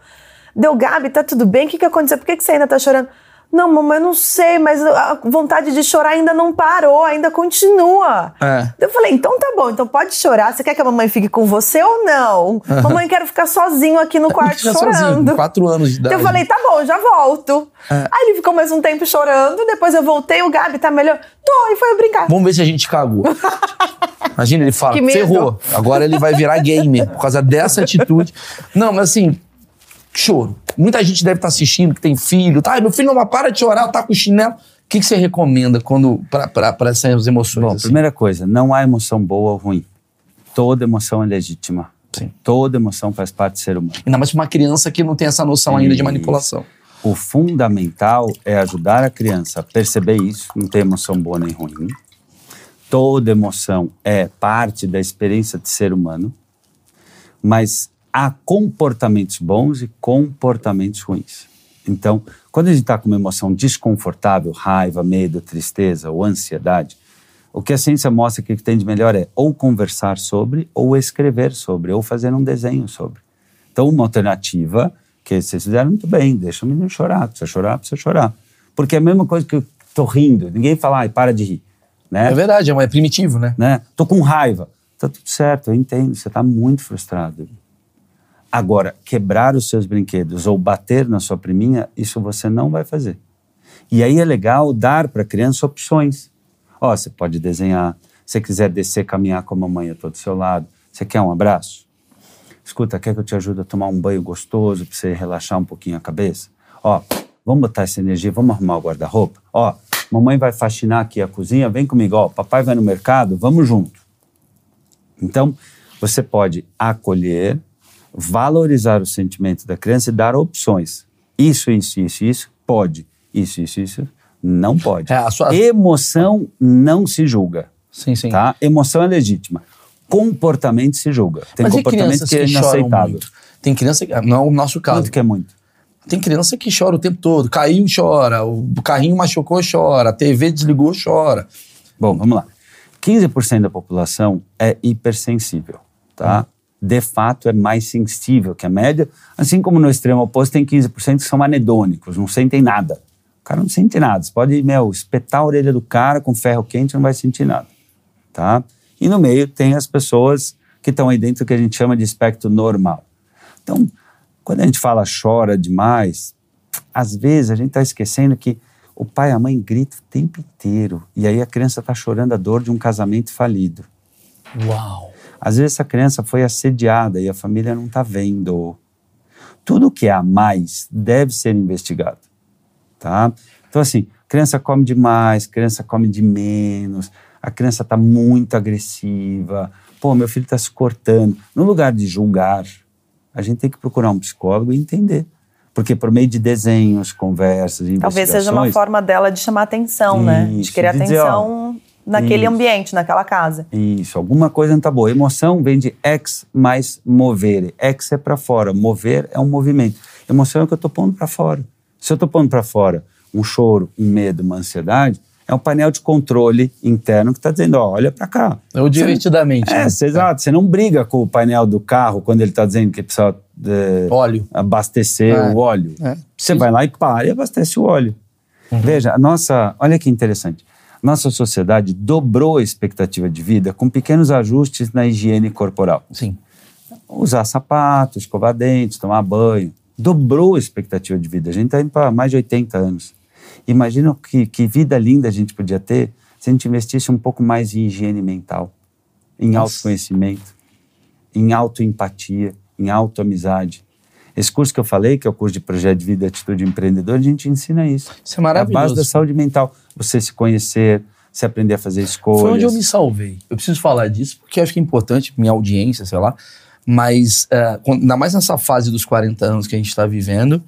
Deu, Gabi, tá tudo bem? O que, que aconteceu? Por que, que você ainda tá chorando? Não, mamãe, eu não sei, mas a vontade de chorar ainda não parou, ainda continua. É. Eu falei, então tá bom, então pode chorar. Você quer que a mamãe fique com você ou não? Uhum. Mamãe, quero ficar sozinho aqui no quarto chorando. Sozinho, quatro anos de idade. Eu falei, tá bom, já volto. É. Aí ele ficou mais um tempo chorando, depois eu voltei, o Gabi tá melhor. Tô, e foi brincar. Vamos ver se a gente cagou. Imagina, ele fala, ferrou. Agora ele vai virar gamer por causa dessa atitude. Não, mas assim, choro. Muita gente deve estar assistindo que tem filho, tá? Meu filho não para de chorar, tá com chinelo. O que, que você recomenda quando para essas emoções? Bom, assim? primeira coisa, não há emoção boa ou ruim. Toda emoção é legítima. Sim. Toda emoção faz parte do ser humano. Ainda mais para uma criança que não tem essa noção ainda de manipulação. O fundamental é ajudar a criança a perceber isso, não tem emoção boa nem ruim. Toda emoção é parte da experiência de ser humano, mas há comportamentos bons e comportamentos ruins. Então, quando a gente está com uma emoção desconfortável, raiva, medo, tristeza ou ansiedade, o que a ciência mostra que tem de melhor é ou conversar sobre, ou escrever sobre, ou fazer um desenho sobre. Então, uma alternativa que vocês fizeram muito bem, deixa o menino chorar, precisa chorar, precisa chorar. Porque é a mesma coisa que eu tô rindo, ninguém fala, ai, para de rir. Né? É verdade, é primitivo, né? né? Tô com raiva. Tá tudo certo, eu entendo, você tá muito frustrado. Agora, quebrar os seus brinquedos ou bater na sua priminha, isso você não vai fazer. E aí é legal dar para a criança opções. Ó, oh, você pode desenhar, se quiser descer, caminhar com a mamãe, eu estou do seu lado. Você quer um abraço? Escuta, quer que eu te ajude a tomar um banho gostoso para você relaxar um pouquinho a cabeça? Ó, vamos botar essa energia, vamos arrumar o guarda-roupa? Ó, mamãe vai faxinar aqui a cozinha, vem comigo. Ó, papai vai no mercado, vamos junto. Então, você pode acolher valorizar o sentimento da criança e dar opções. Isso, isso, isso, isso, pode. Isso, isso, isso, não pode. É, sua... Emoção não se julga. Sim, sim. Tá? Emoção é legítima. Comportamento se julga. Tem Mas comportamento que, é inaceitável. Tem criança que. Não é o nosso caso. Quanto que é muito? Tem criança que chora o tempo todo. Caiu, chora. O carrinho machucou, chora. A TV desligou, chora. Bom, vamos lá. 15% da população é hipersensível, tá? Hum de fato é mais sensível que a média, assim como no extremo oposto tem 15% que são anedônicos, não sentem nada. O cara não sente nada. Você pode, meu, espetar a orelha do cara com ferro quente não vai sentir nada, tá? E no meio tem as pessoas que estão aí dentro que a gente chama de espectro normal. Então, quando a gente fala chora demais, às vezes a gente está esquecendo que o pai e a mãe gritam o tempo inteiro. E aí a criança está chorando a dor de um casamento falido. Uau! Às vezes essa criança foi assediada e a família não está vendo. Tudo que é a mais deve ser investigado, tá? Então assim, criança come demais, criança come de menos, a criança está muito agressiva, pô, meu filho está se cortando. No lugar de julgar, a gente tem que procurar um psicólogo e entender. Porque por meio de desenhos, conversas, Talvez seja uma forma dela de chamar atenção, isso, né? De querer de atenção dizer, ó, naquele isso, ambiente, naquela casa. Isso, alguma coisa não tá boa. Emoção vem de ex mais movere. Ex é para fora, mover é um movimento. Emoção é o que eu tô pondo para fora. Se eu tô pondo para fora um choro, um medo, uma ansiedade, é um painel de controle interno que está dizendo, ó, olha para cá. É o divertidamente. Você, é, né? cê, exato. Você não briga com o painel do carro quando ele está dizendo que precisa é, óleo. abastecer é. o óleo. É. Você vai lá e para e abastece o óleo. Uhum. Veja, a nossa, olha que interessante. Nossa sociedade dobrou a expectativa de vida com pequenos ajustes na higiene corporal. Sim. Usar sapatos, escovar dentes, tomar banho. Dobrou a expectativa de vida. A gente está indo para mais de 80 anos. Imagina que, que vida linda a gente podia ter se a gente investisse um pouco mais em higiene mental, em Nossa. autoconhecimento, em autoempatia, em autoamizade. Esse curso que eu falei, que é o curso de projeto de vida e atitude empreendedor, a gente ensina isso. Isso é maravilhoso. É a base da saúde mental. Você se conhecer, se aprender a fazer escolhas. Foi onde eu me salvei. Eu preciso falar disso porque acho que é importante, minha audiência, sei lá. Mas, uh, ainda mais nessa fase dos 40 anos que a gente está vivendo,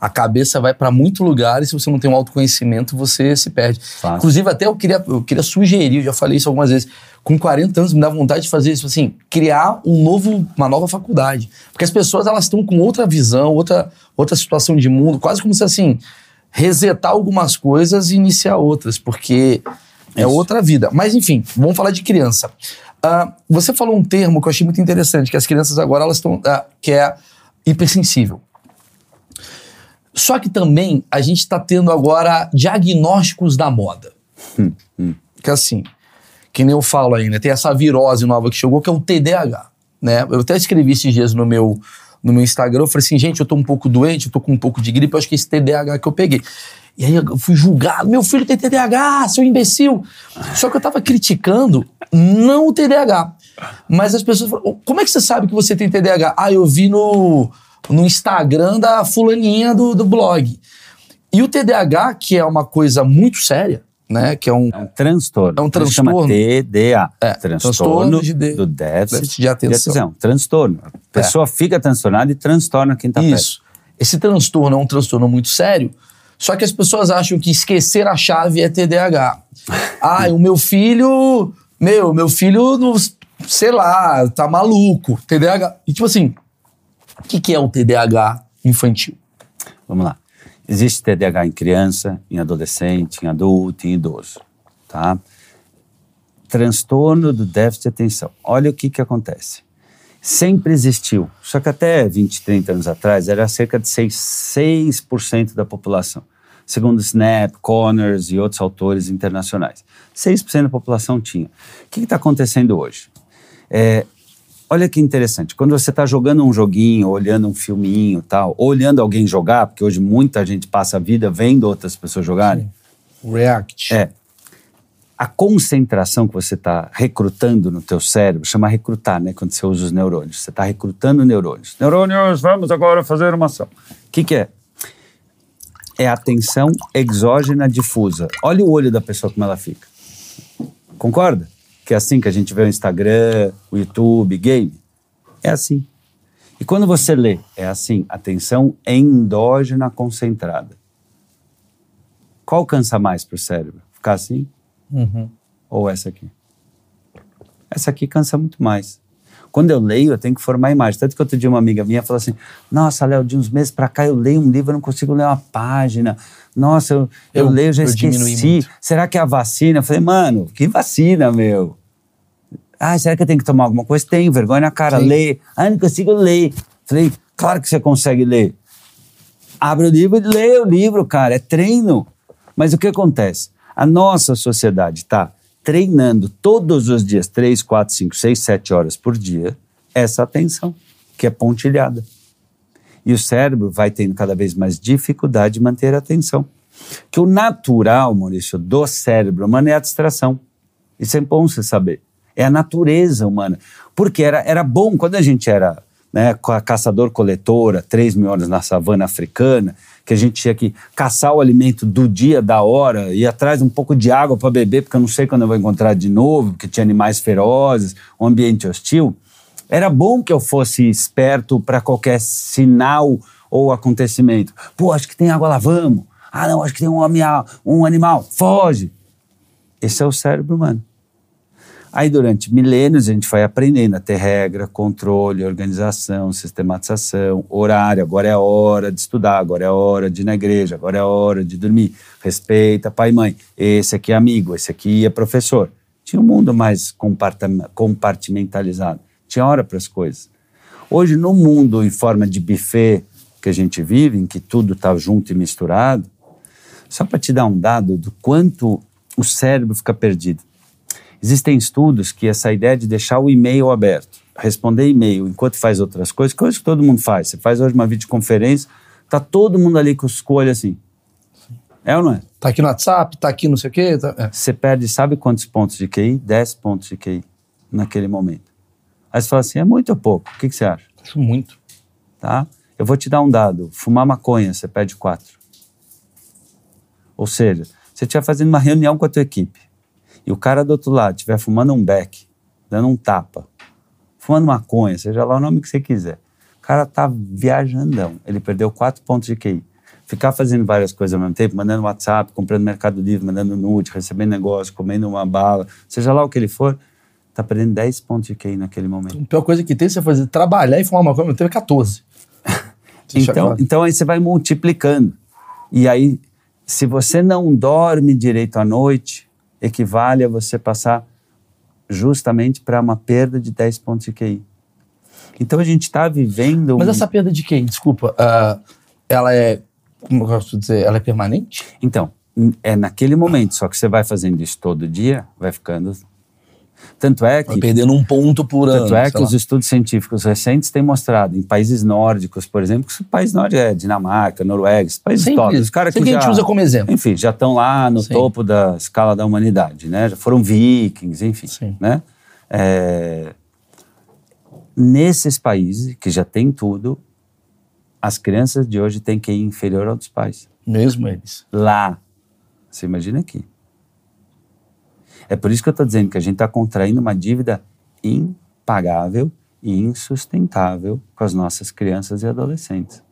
a cabeça vai para muito lugar e se você não tem um autoconhecimento, você se perde. Fácil. Inclusive, até eu queria, eu queria sugerir, eu já falei isso algumas vezes, com 40 anos me dá vontade de fazer isso, assim, criar um novo, uma nova faculdade. Porque as pessoas, elas estão com outra visão, outra, outra situação de mundo, quase como se, assim, resetar algumas coisas e iniciar outras, porque é isso. outra vida. Mas, enfim, vamos falar de criança. Uh, você falou um termo que eu achei muito interessante, que as crianças agora, elas estão, uh, que é hipersensível. Só que também a gente está tendo agora diagnósticos da moda. Hum, hum. Que assim, que nem eu falo ainda, tem essa virose nova que chegou, que é o TDAH. Né? Eu até escrevi esses dias no meu, no meu Instagram, eu falei assim, gente, eu tô um pouco doente, eu tô com um pouco de gripe, eu acho que esse TDAH que eu peguei. E aí eu fui julgado, meu filho tem TDAH, seu imbecil. Só que eu tava criticando não o TDAH. Mas as pessoas falam, como é que você sabe que você tem TDAH? Ah, eu vi no no Instagram da fulaninha do, do blog. E o TDAH, que é uma coisa muito séria, né? Que é um, é um transtorno. É um transtorno. TDA. É, transtorno, transtorno de, de, do déficit, déficit de atenção. De atenção. Transtorno. A pessoa é. fica transtornada e transtorna quem está perto. Isso. Esse transtorno é um transtorno muito sério, só que as pessoas acham que esquecer a chave é TDAH. ah, o meu filho... Meu, meu filho, não, sei lá, tá maluco. TDAH. E tipo assim, o que, que é o TDAH infantil? Vamos lá. Existe TDAH em criança, em adolescente, em adulto, em idoso, tá? Transtorno do déficit de atenção. Olha o que que acontece. Sempre existiu, só que até 20, 30 anos atrás era cerca de 6%, 6 da população, segundo Snap, Connors e outros autores internacionais. 6% da população tinha. O que está acontecendo hoje? É, Olha que interessante, quando você está jogando um joguinho, olhando um filminho tal, ou olhando alguém jogar, porque hoje muita gente passa a vida vendo outras pessoas jogarem. Sim. React. É. A concentração que você está recrutando no teu cérebro, chama recrutar, né? Quando você usa os neurônios. Você está recrutando neurônios. Neurônios, vamos agora fazer uma ação. O que, que é? É atenção exógena difusa. Olha o olho da pessoa como ela fica. Concorda? Que é assim que a gente vê o Instagram, o YouTube, game. É assim. E quando você lê, é assim, atenção endógena concentrada. Qual cansa mais para o cérebro? Ficar assim? Uhum. Ou essa aqui? Essa aqui cansa muito mais. Quando eu leio, eu tenho que formar a imagem. Tanto que outro dia uma amiga minha falou assim: Nossa, Léo, de uns meses para cá eu leio um livro, eu não consigo ler uma página. Nossa, eu, eu, eu leio, já eu esqueci. Será que é a vacina? Eu falei, mano, que vacina, meu? Ah, será que eu tenho que tomar alguma coisa? Tenho, vergonha na cara, lê. Ah, não consigo ler. Falei, claro que você consegue ler. Abre o livro e lê o livro, cara, é treino. Mas o que acontece? A nossa sociedade está treinando todos os dias, 3, 4, 5, 6, 7 horas por dia, essa atenção, que é pontilhada. E o cérebro vai tendo cada vez mais dificuldade de manter a atenção. Que o natural, Maurício, do cérebro humano é a distração. Isso é bom você saber. É a natureza humana. Porque era, era bom quando a gente era né, caçador-coletora, 3 mil horas na savana africana, que a gente tinha que caçar o alimento do dia, da hora, ir atrás um pouco de água para beber, porque eu não sei quando eu vou encontrar de novo, porque tinha animais ferozes, um ambiente hostil. Era bom que eu fosse esperto para qualquer sinal ou acontecimento. Pô, acho que tem água lá, vamos. Ah, não, acho que tem um, um animal, foge. Esse é o cérebro humano. Aí, durante milênios, a gente foi aprendendo a ter regra, controle, organização, sistematização, horário. Agora é a hora de estudar, agora é a hora de ir na igreja, agora é a hora de dormir. Respeita pai e mãe. Esse aqui é amigo, esse aqui é professor. Tinha um mundo mais compartimentalizado. Tinha hora para as coisas. Hoje, no mundo em forma de buffet que a gente vive, em que tudo está junto e misturado, só para te dar um dado do quanto o cérebro fica perdido. Existem estudos que essa ideia de deixar o e-mail aberto, responder e-mail enquanto faz outras coisas, coisas que todo mundo faz. Você faz hoje uma videoconferência, tá todo mundo ali com olhos assim. É ou não é? Tá aqui no WhatsApp, tá aqui não sei o quê. Tá... É. Você perde, sabe quantos pontos de QI? 10 pontos de QI naquele momento. Aí você fala assim, é muito ou pouco? O que, que você acha? Acho muito. Tá? Eu vou te dar um dado. Fumar maconha, você perde 4. Ou seja, você estiver fazendo uma reunião com a tua equipe e o cara do outro lado estiver fumando um beck, dando um tapa, fumando maconha, seja lá o nome que você quiser, o cara tá viajandão, ele perdeu quatro pontos de QI. Ficar fazendo várias coisas ao mesmo tempo, mandando WhatsApp, comprando Mercado Livre, mandando nude, recebendo negócio, comendo uma bala, seja lá o que ele for, tá perdendo 10 pontos de QI naquele momento. A pior coisa que tem é você fazer trabalhar e fumar maconha, eu teve 14. então, então aí você vai multiplicando. E aí, se você não dorme direito à noite, equivale a você passar justamente para uma perda de 10 pontos de QI. Então a gente está vivendo. Mas um... essa perda de QI, desculpa, uh, ela é. Como eu posso dizer? Ela é permanente? Então, é naquele momento, só que você vai fazendo isso todo dia, vai ficando tanto é que. Vai perdendo um ponto por ano. Tanto é que lá. os estudos científicos recentes têm mostrado, em países nórdicos, por exemplo, que o país nórdico é Dinamarca, Noruega, países Sempre top. Os caras que, que já, a gente usa como exemplo. Enfim, já estão lá no Sim. topo da escala da humanidade, né? Já foram vikings, enfim. Sim. Né? É, nesses países que já tem tudo, as crianças de hoje têm que ir inferior aos pais. Mesmo eles. Lá. Você imagina aqui. É por isso que eu estou dizendo que a gente está contraindo uma dívida impagável e insustentável com as nossas crianças e adolescentes.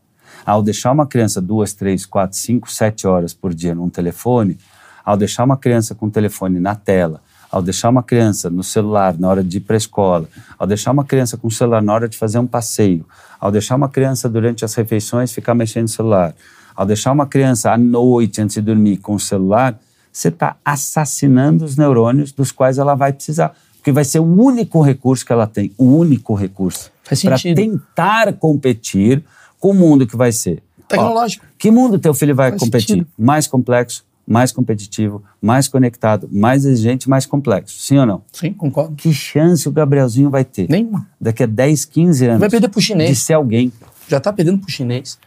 Ao deixar uma criança duas, três, quatro, cinco, sete horas por dia num telefone, ao deixar uma criança com o telefone na tela, ao deixar uma criança no celular na hora de ir para a escola, ao deixar uma criança com o celular na hora de fazer um passeio, ao deixar uma criança durante as refeições ficar mexendo no celular, ao deixar uma criança à noite antes de dormir com o celular, você está assassinando os neurônios dos quais ela vai precisar. Porque vai ser o único recurso que ela tem, o único recurso para tentar competir com o mundo que vai ser. Tecnológico. Ó, que mundo teu filho vai Faz competir? Sentido. Mais complexo, mais competitivo, mais conectado, mais exigente, mais complexo. Sim ou não? Sim, concordo. Que chance o Gabrielzinho vai ter? Nenhuma. Daqui a 10, 15 anos. Vai perder pro chinês. De ser alguém. Já tá perdendo pro chinês.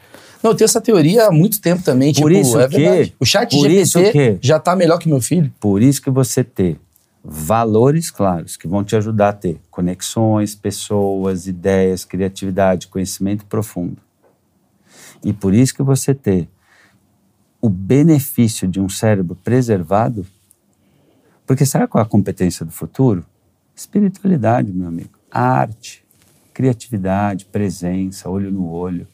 Não, eu tenho essa teoria há muito tempo também. Por tipo, isso é que, verdade. O chat por GPT já está melhor que meu filho. Por isso que você ter valores claros que vão te ajudar a ter conexões, pessoas, ideias, criatividade, conhecimento profundo. E por isso que você ter o benefício de um cérebro preservado, porque sabe qual é a competência do futuro? Espiritualidade, meu amigo. arte, criatividade, presença, olho no olho.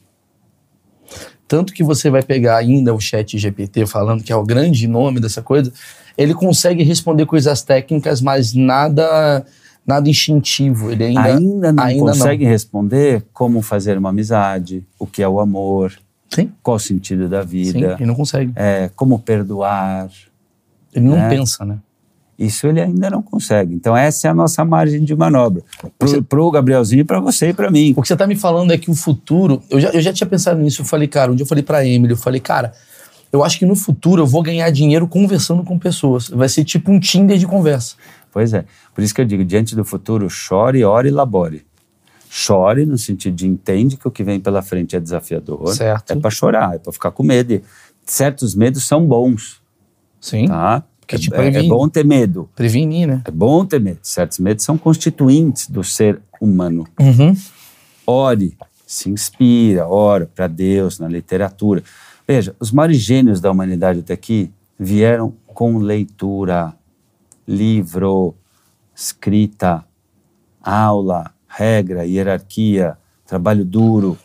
Tanto que você vai pegar ainda o chat GPT falando que é o grande nome dessa coisa, ele consegue responder coisas técnicas, mas nada nada instintivo. Ele ainda, ainda não ainda consegue não. responder como fazer uma amizade, o que é o amor, Sim. qual o sentido da vida. Sim, ele não consegue. É, como perdoar. Ele não né? pensa, né? Isso ele ainda não consegue. Então, essa é a nossa margem de manobra. Para o Gabrielzinho, para você e para mim. O que você está me falando é que o futuro. Eu já, eu já tinha pensado nisso. Eu falei, cara, um dia eu falei para Emily, eu falei, cara, eu acho que no futuro eu vou ganhar dinheiro conversando com pessoas. Vai ser tipo um Tinder de conversa. Pois é. Por isso que eu digo, diante do futuro, chore, ore e labore. Chore no sentido de entende que o que vem pela frente é desafiador. Certo. É para chorar, é para ficar com medo. E certos medos são bons, Sim. tá? Porque é, te é- é bom ter medo. Prevenir, né? É bom ter medo. Certos medos são constituintes do ser humano. Uhum. Ore, se inspira, ora para Deus na literatura. Veja, os maiores gênios da humanidade até aqui vieram com leitura, livro, escrita, aula, regra, hierarquia, trabalho duro.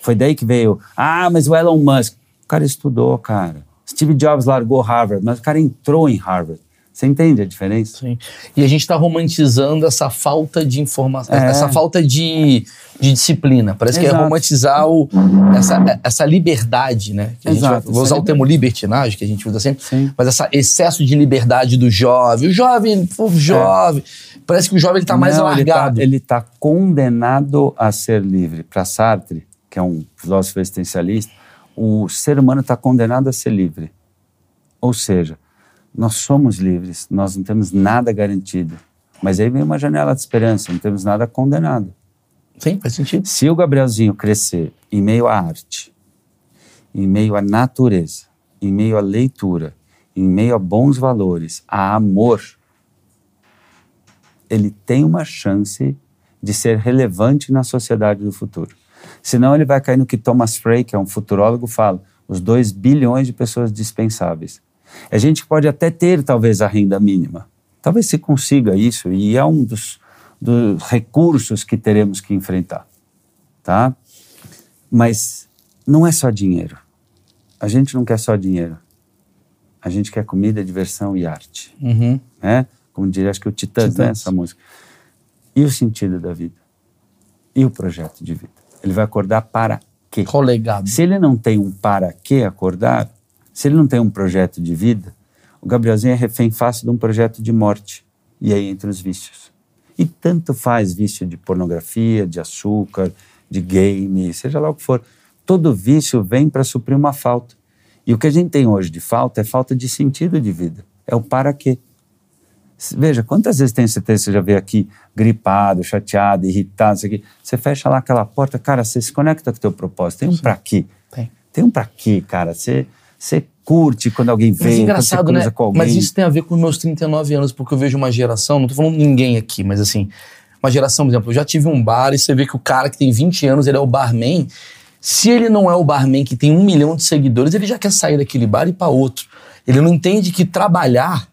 Foi daí que veio, ah, mas o Elon Musk. O cara estudou, cara. Steve Jobs largou Harvard, mas o cara entrou em Harvard. Você entende a diferença? Sim. E a gente está romantizando essa falta de informação, É. essa falta de, de disciplina. Parece que é Exato. romantizar o, essa, essa liberdade, né? Que a gente Exato, vou usar o termo libertinagem, que a gente usa sempre, Sim. mas esse excesso de liberdade do jovem. O jovem, o jovem. Parece que o jovem está mais alargado. Ele está condenado a ser livre. Para Sartre, que é um filósofo existencialista, o ser humano está condenado a ser livre. Ou seja, nós somos livres, nós não temos nada garantido. Mas aí vem uma janela de esperança, não temos nada condenado. Sim, faz sentido. Se o Gabrielzinho crescer em meio à arte, em meio à natureza, em meio à leitura, em meio a bons valores, a amor, ele tem uma chance de ser relevante na sociedade do futuro. Senão ele vai cair no que Thomas Frey, que é um futurólogo, fala, os 2 bilhões de pessoas dispensáveis. A gente pode até ter, talvez, a renda mínima. Talvez se consiga isso, e é um dos, dos recursos que teremos que enfrentar. Tá? Mas não é só dinheiro. A gente não quer só dinheiro. A gente quer comida, diversão e arte. Uhum. Né? Como diria, acho que o Titãs, né? Essa música. E o sentido da vida? E o projeto de vida? Ele vai acordar para quê? Qual legado? Se ele não tem um para quê acordar, se ele não tem um projeto de vida, o Gabrielzinho é refém fácil de um projeto de morte. E aí entre os vícios. E tanto faz vício de pornografia, de açúcar, de game, seja lá o que for. Todo vício vem para suprir uma falta. E o que a gente tem hoje de falta é falta de sentido de vida. É o para quê. Veja, quantas vezes tem certeza que você já veio aqui gripado, chateado, irritado, isso aqui. Você fecha lá aquela porta, cara, você se conecta com o teu propósito. Tem um para quê? Tem. Tem um pra quê, cara? Você, você curte quando alguém Mas vem, engraçado, quando você cruza né? com alguém. Mas isso tem a ver com meus 39 anos, porque eu vejo uma geração, não tô falando ninguém aqui, mas assim, uma geração, por exemplo, eu já tive um bar e você vê que o cara que tem 20 anos, ele é o barman. Se ele não é o barman que tem um milhão de seguidores, ele já quer sair daquele bar e ir pra outro. Ele não entende que trabalhar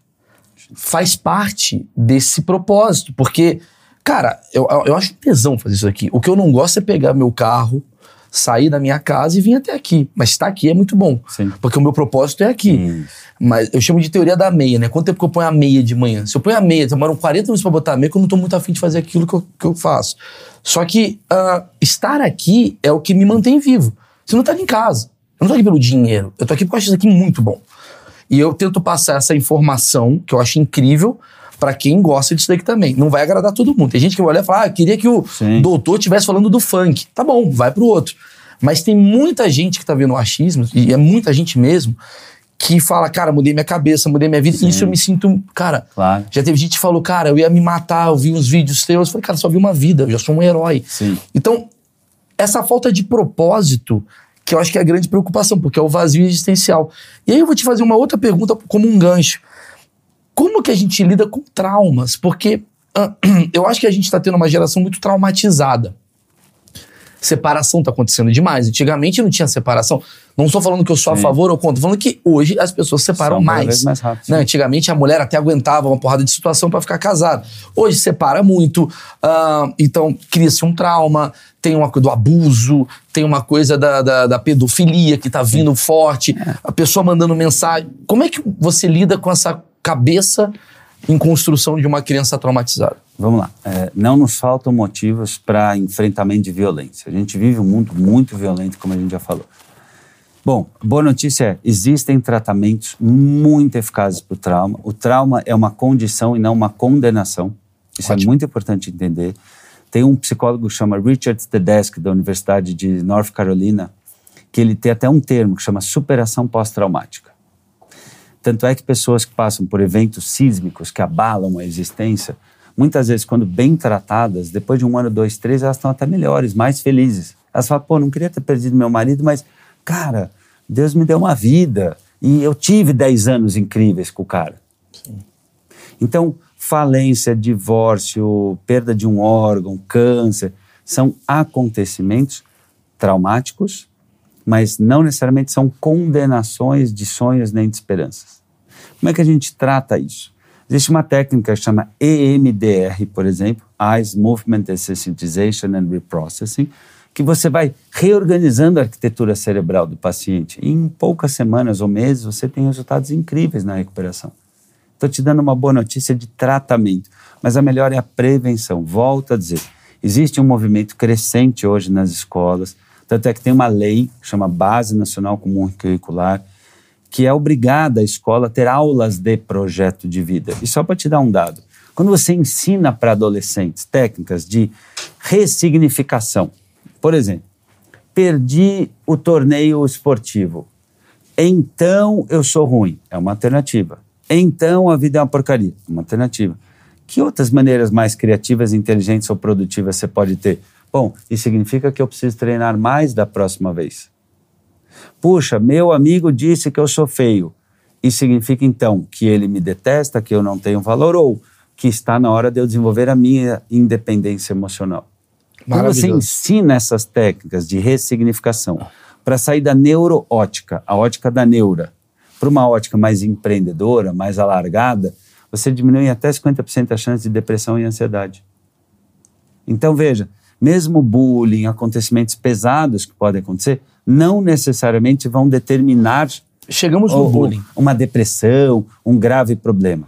faz parte desse propósito, porque, cara, eu, eu acho tesão fazer isso aqui. O que eu não gosto é pegar meu carro, sair da minha casa e vir até aqui. Mas estar aqui é muito bom, Sim. porque o meu propósito é aqui. Isso. Mas eu chamo de teoria da meia, né? Quanto tempo que eu ponho a meia de manhã? Se eu ponho a meia, demoram 40 minutos pra botar a meia, que eu não tô muito afim de fazer aquilo que eu, que eu faço. Só que ah, estar aqui é o que me mantém vivo. Você não tá aqui em casa. Eu não tô aqui pelo dinheiro. Eu tô aqui porque eu acho isso aqui muito bom. E eu tento passar essa informação, que eu acho incrível, pra quem gosta disso daqui também. Não vai agradar todo mundo. Tem gente que vai olhar e falar, ah, queria que o Sim. doutor estivesse falando do funk. Tá bom, vai pro outro. Mas tem muita gente que tá vendo o achismo, e é muita gente mesmo, que fala, cara, mudei minha cabeça, mudei minha vida. Sim. Isso eu me sinto, cara. Claro. Já teve gente que falou, cara, eu ia me matar, eu vi uns vídeos teus. Eu falei, cara, só vi uma vida, eu já sou um herói. Sim. Então, essa falta de propósito, que eu acho que é a grande preocupação, porque é o vazio existencial. E aí eu vou te fazer uma outra pergunta como um gancho. Como que a gente lida com traumas? Porque ah, eu acho que a gente está tendo uma geração muito traumatizada. Separação está acontecendo demais. Antigamente não tinha separação. Não estou falando que eu sou a Sim. favor ou contra, falando que hoje as pessoas separam São mais. mais rápido, Né? Antigamente a mulher até aguentava uma porrada de situação para ficar casada. Hoje separa muito, ah, então cria-se um trauma, tem uma coisa do abuso, tem uma coisa da, da, da pedofilia que tá vindo forte, É. a pessoa mandando mensagem. Como é que você lida com essa cabeça em construção de uma criança traumatizada? Vamos lá. É, não nos faltam motivos para enfrentamento de violência. A gente vive um mundo muito violento, como a gente já falou. Bom, boa notícia é: existem tratamentos muito eficazes para o trauma. O trauma é uma condição e não uma condenação. Isso é Ótimo. muito importante entender. Tem um psicólogo que chama Richard Tedeschi, da Universidade de North Carolina, que ele tem até um termo que chama superação pós-traumática. Tanto é que pessoas que passam por eventos sísmicos que abalam a existência, muitas vezes, quando bem tratadas, depois de um ano, dois, três, elas estão até melhores, mais felizes. Elas falam, pô, não queria ter perdido meu marido, mas, cara, Deus me deu uma vida e eu tive dez anos incríveis com o cara. Sim. Então, falência, divórcio, perda de um órgão, câncer, são acontecimentos traumáticos, mas não necessariamente são condenações de sonhos nem de esperanças. Como é que a gente trata isso? Existe uma técnica que chama EMDR, por exemplo, Eyes Movement Desensitization and Reprocessing, que você vai reorganizando a arquitetura cerebral do paciente. E em poucas semanas ou meses você tem resultados incríveis na recuperação. Estou te dando uma boa notícia de tratamento, mas a melhor é a prevenção. Volto a dizer, existe um movimento crescente hoje nas escolas, tanto é que tem uma lei, chama Base Nacional Comum Curricular, que é obrigada a escola a ter aulas de projeto de vida. E só para te dar um dado, quando você ensina para adolescentes técnicas de ressignificação, por exemplo, perdi o torneio esportivo, então eu sou ruim, é uma alternativa. Então a vida é uma porcaria, uma alternativa. Que outras maneiras mais criativas, inteligentes ou produtivas você pode ter? Bom, isso significa que eu preciso treinar mais da próxima vez. Puxa, meu amigo disse que eu sou feio. Isso significa então que ele me detesta, que eu não tenho valor ou que está na hora de eu desenvolver a minha independência emocional. Quando você ensina essas técnicas de ressignificação para sair da neuroótica, a ótica da neura, para uma ótica mais empreendedora, mais alargada, você diminui até 50% a chance de depressão e ansiedade. Então veja, mesmo bullying, acontecimentos pesados que podem acontecer, não necessariamente vão determinar chegamos no bullying, uma depressão, um grave problema.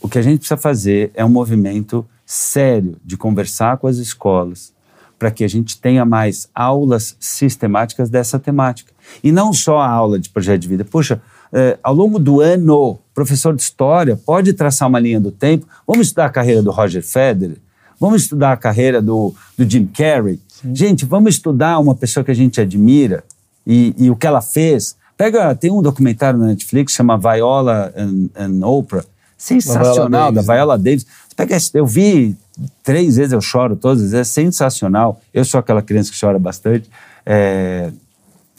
O que a gente precisa fazer é um movimento sério de conversar com as escolas para que a gente tenha mais aulas sistemáticas dessa temática. E não só a aula de projeto de vida. Puxa, é, ao longo do ano, professor de história pode traçar uma linha do tempo. Vamos estudar a carreira do Roger Federer, vamos estudar a carreira do, do Jim Carrey. Sim. Gente, vamos estudar uma pessoa que a gente admira e, e, o que ela fez. Pega, tem um documentário na Netflix chama Viola and, and Oprah, sensacional, Viola da Viola Davis. Pega, eu vi três vezes, eu choro todas as vezes, é sensacional. Eu sou aquela criança que chora bastante. É,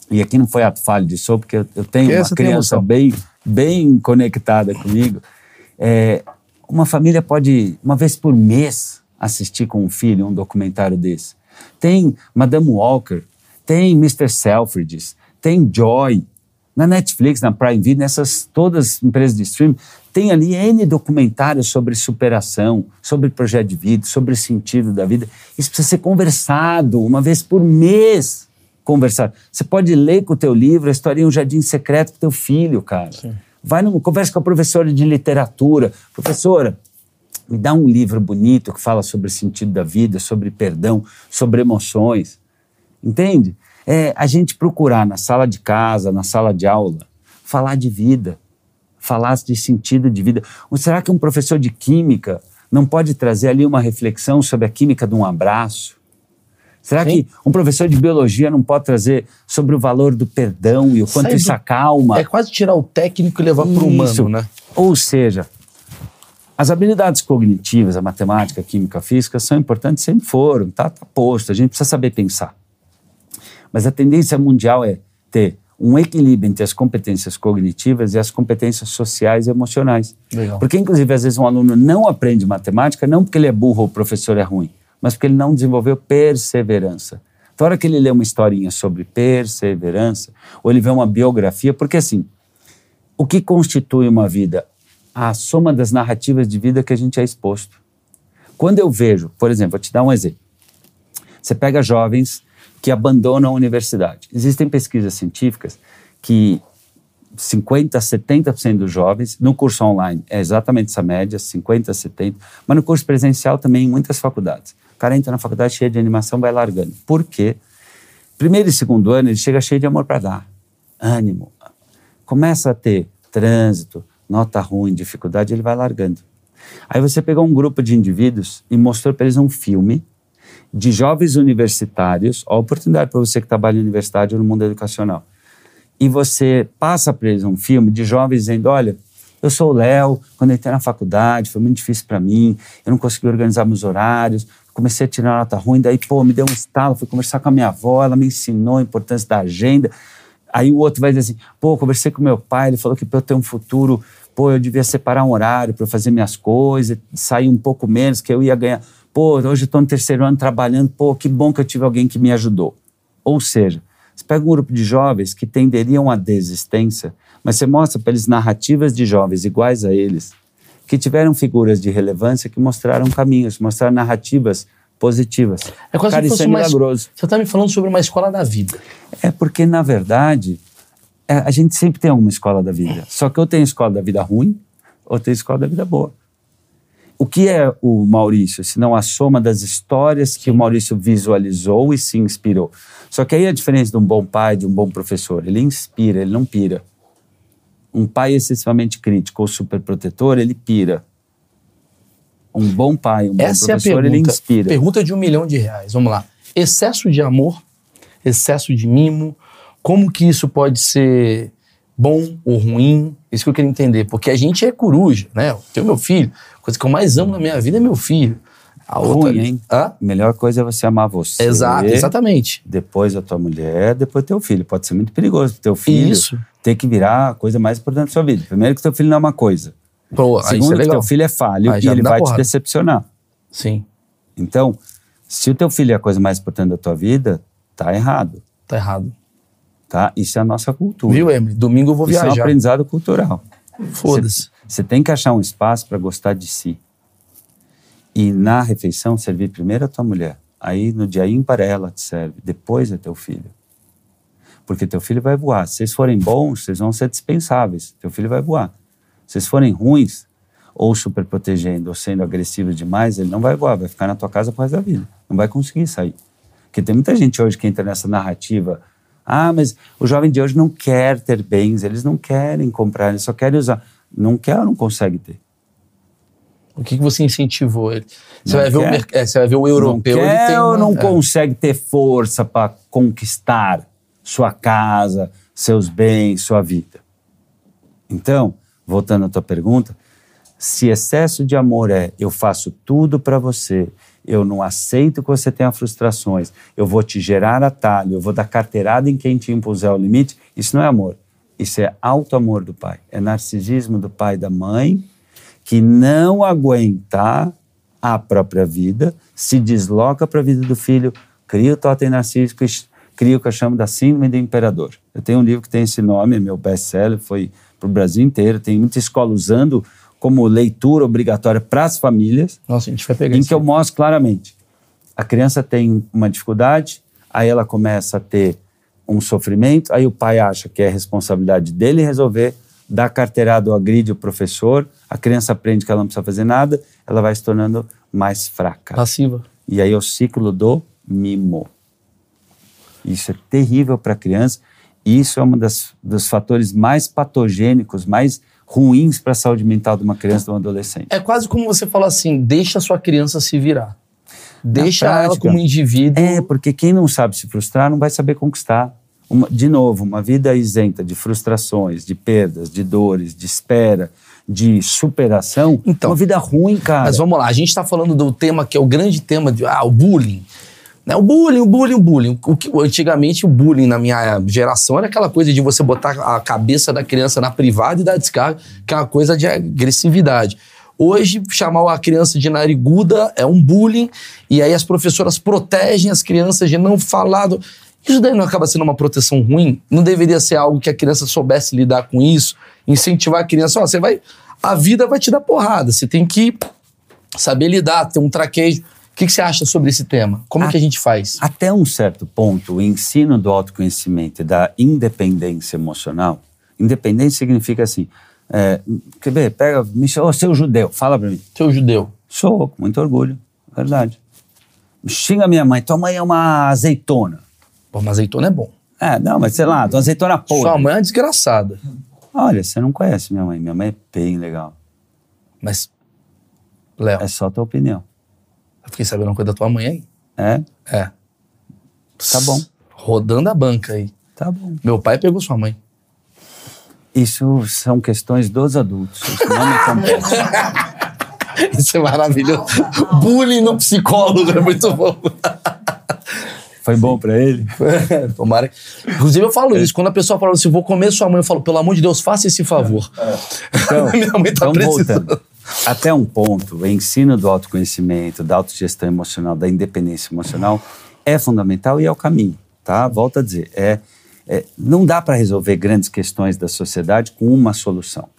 e aqui não foi ato falho de sou, porque eu tenho uma criança bem, bem conectada comigo. É, uma família pode, uma vez por mês, assistir com um filho um documentário desse. Tem Madame Walker, tem Mr. Selfridges, tem Joy. Na Netflix, na Prime Video, nessas todas as empresas de streaming, tem ali N documentários sobre superação, sobre projeto de vida, sobre o sentido da vida. Isso precisa ser conversado uma vez por mês. Conversar. Você pode ler com o teu livro a história em um jardim secreto com teu filho, cara. Sim. Vai numa conversa com a professora de literatura. Professora, me dá um livro bonito que fala sobre o sentido da vida, sobre perdão, sobre emoções. Entende? É a gente procurar na sala de casa, na sala de aula, falar de vida, falar de sentido de vida. Ou será que um professor de química não pode trazer ali uma reflexão sobre a química de um abraço? Será Sim. que um professor de biologia não pode trazer sobre o valor do perdão e o quanto Sai isso do... acalma? É quase tirar o técnico e levar para o humano, né? Ou seja, as habilidades cognitivas, a matemática, a química, a física, são importantes, sempre foram, tá, tá posto, a gente precisa saber pensar. Mas a tendência mundial é ter um equilíbrio entre as competências cognitivas e as competências sociais e emocionais. Legal. Porque, inclusive, às vezes um aluno não aprende matemática não porque ele é burro ou o professor é ruim, mas porque ele não desenvolveu perseverança. Então, a hora que ele lê uma historinha sobre perseverança, ou ele vê uma biografia, porque assim, o que constitui uma vida? A soma das narrativas de vida que a gente é exposto. Quando eu vejo, por exemplo, vou te dar um exemplo. Você pega jovens que abandonam a universidade. Existem pesquisas científicas que 50, 70% dos jovens, no curso online é exatamente essa média, 50, 70, mas no curso presencial também em muitas faculdades. O cara entra na faculdade cheio de animação, vai largando. Por quê? Primeiro e segundo ano ele chega cheio de amor para dar, ânimo. Começa a ter trânsito, nota ruim, dificuldade, ele vai largando. Aí você pegou um grupo de indivíduos e mostrou para eles um filme de jovens universitários, a oportunidade para você que trabalha em universidade ou no mundo educacional. E você passa para eles um filme de jovens dizendo: olha, Eu sou o Léo, quando eu entrei na faculdade, foi muito difícil para mim, eu não consegui organizar meus horários, comecei a tirar nota ruim, daí, pô, me deu um estalo, fui conversar com a minha avó, ela me ensinou a importância da agenda. Aí o outro vai dizer assim, pô, conversei com meu pai, ele falou que para eu ter um futuro, pô, eu devia separar um horário para fazer minhas coisas, sair um pouco menos, que eu ia ganhar. Pô, hoje eu estou no terceiro ano trabalhando, pô, que bom que eu tive alguém que me ajudou. Ou seja, você pega um grupo de jovens que tenderiam à desistência, mas você mostra para eles narrativas de jovens iguais a eles, que tiveram figuras de relevância que mostraram caminhos, mostraram narrativas positivas. É quase Cara, isso é fosse uma milagroso. Você está me falando sobre uma escola da vida. É porque, na verdade, é, a gente sempre tem alguma escola da vida. Só que eu tenho escola da vida ruim, ou tenho escola da vida boa. O que é o Maurício, se não a soma das histórias que o Maurício visualizou e se inspirou? Só que aí a diferença de um bom pai, de um bom professor, ele inspira, ele não pira. Um pai excessivamente crítico ou superprotetor, ele pira. Um bom pai, um bom Essa é a professor, ele pergunta. inspira. Pergunta de um milhão de reais. Vamos lá. Excesso de amor, excesso de mimo, como que isso pode ser bom ou ruim? Isso que eu queria entender. Porque a gente é coruja, né? Eu tenho meu filho. A coisa que eu mais amo na minha vida é meu filho. A outra Ruim, hein? Hã? Melhor coisa é você amar você. Exato, exatamente. depois a tua mulher, depois teu filho. Pode ser muito perigoso pro teu filho Isso. Ter que virar a coisa mais importante da sua vida. Primeiro que teu filho não é uma coisa. Pô, isso Segundo é que teu filho é falho Aí e ele vai te decepcionar. Sim, Então, se o teu filho é a coisa mais importante da tua vida, tá errado, tá errado. tá? Isso é a nossa cultura. Viu, Emily? Domingo eu vou Isso é um viajar. aprendizado cultural. Foda-se. Você tem que achar um espaço para gostar de si. E na refeição, servir primeiro a tua mulher. Aí, no dia ímpar, ela te serve. Depois é teu filho. Porque teu filho vai voar. Se vocês forem bons, vocês vão ser dispensáveis. Teu filho vai voar. Se vocês forem ruins, ou super protegendo, ou sendo agressivos demais, ele não vai voar. Vai ficar na tua casa pro resto da vida. Não vai conseguir sair. Porque tem muita gente hoje que entra nessa narrativa. Ah, mas o jovem de hoje não quer ter bens, eles não querem comprar, eles só querem usar. Não quer ou não consegue ter? O que, que você incentivou ele? Você vai, ver merc- é, você vai ver o europeu, não ele quer tem ou uma- não é. consegue ter força para conquistar sua casa, seus bens, sua vida. Então, voltando à tua pergunta, se excesso de amor é eu faço tudo para você, eu não aceito que você tenha frustrações, eu vou te gerar atalho, eu vou dar carteirada em quem te impuser o limite, isso não é amor. Isso é alto amor do pai, é narcisismo do pai e da mãe que não aguenta a própria vida, se desloca para a vida do filho, cria o totem narcísico e cria o que eu chamo da síndrome do imperador. Eu tenho um livro que tem esse nome, é meu best-seller, foi para o Brasil inteiro, tem muita escola usando como leitura obrigatória para as famílias, Nossa, a gente vai pegar em isso. que eu mostro claramente. A criança tem uma dificuldade, aí ela começa a ter um sofrimento, aí o pai acha que é responsabilidade dele resolver, dá carteirada ou agride o professor, a criança aprende que ela não precisa fazer nada, ela vai se tornando mais fraca. Passiva. E aí é o ciclo do mimo. Isso é terrível para a criança. E isso é um das, dos fatores mais patogênicos, mais ruins para a saúde mental de uma criança de um adolescente. É quase como você fala assim, deixa a sua criança se virar. Deixa ela prática. como indivíduo. É, porque quem não sabe se frustrar não vai saber conquistar. Uma- de novo, uma vida isenta de frustrações, de perdas, de dores, de espera, de superação. Então, uma vida ruim, cara. Mas vamos lá, a gente está falando do tema que é o grande tema de ah, o bullying. Né? O bullying, o bullying, o bullying. O que, antigamente o bullying na minha geração era aquela coisa de você botar a cabeça da criança na privada e dar descarga, que é uma coisa de agressividade. Hoje, chamar a criança de nariguda é um bullying, e aí as professoras protegem as crianças de não falar. Do... Isso daí não acaba sendo uma proteção ruim? Não deveria ser algo que a criança soubesse lidar com isso? Incentivar a criança, ó, você vai. A vida vai te dar porrada, você tem que saber lidar, ter um traquejo. O que, que você acha sobre esse tema? Como é que a gente faz? Até um certo ponto, o ensino do autoconhecimento e da independência emocional. Independência significa assim. É, quer ver? Pega, me chama, ô, seu judeu, fala pra mim. Seu judeu. Sou, com muito orgulho, verdade. Xinga minha mãe, tua mãe é uma azeitona. Pô, mas azeitona é bom. É, não, mas sei lá, tua azeitona podre. Sua mãe é uma desgraçada. Olha, você não conhece minha mãe. Minha mãe é bem legal. Mas, Léo, É só tua opinião. Eu fiquei sabendo uma coisa da tua mãe aí. É? É. Tá bom. Rodando a banca aí. Tá bom. Meu pai pegou sua mãe. Isso são questões dos adultos. Isso não me compete. Isso é maravilhoso. Bullying no psicólogo é muito bom. Foi bom para ele? Tomara. Inclusive, eu falo isso. Quando a pessoa fala assim, vou comer sua mãe, eu falo, pelo amor de Deus, faça esse favor. Então, Minha mãe tá então precisando. voltando. Até um ponto, o ensino do autoconhecimento, da autogestão emocional, da independência emocional é fundamental e é o caminho, tá? Volto a dizer, é, é não dá para resolver grandes questões da sociedade com uma solução.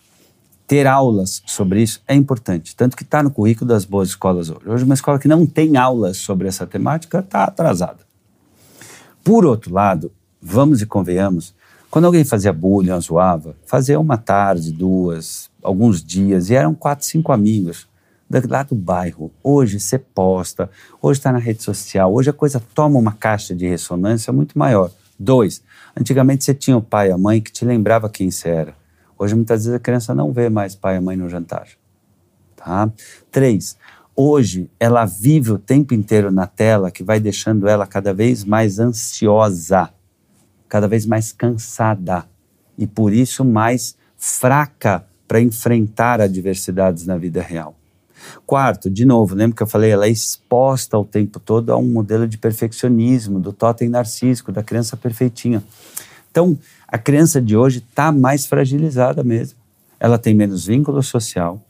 Ter aulas sobre isso é importante, tanto que está no currículo das boas escolas hoje. Hoje, uma escola que não tem aulas sobre essa temática está atrasada. Por outro lado, vamos e convenhamos, quando alguém fazia bullying zoava, fazia uma tarde, duas, alguns dias, e eram quatro, cinco amigos lá do bairro. Hoje você posta, hoje está na rede social, hoje a coisa toma uma caixa de ressonância muito maior. Dois, antigamente você tinha o pai e a mãe que te lembrava quem você era. Hoje muitas vezes a criança não vê mais pai e mãe no jantar. Tá? Três, hoje ela vive o tempo inteiro na tela que vai deixando ela cada vez mais ansiosa, cada vez mais cansada e por isso mais fraca para enfrentar adversidades na vida real. Quarto, de novo, lembra que eu falei, ela é exposta o tempo todo a um modelo de perfeccionismo, do totem narcísico, da criança perfeitinha. Então, a criança de hoje está mais fragilizada mesmo. Ela tem menos vínculo social,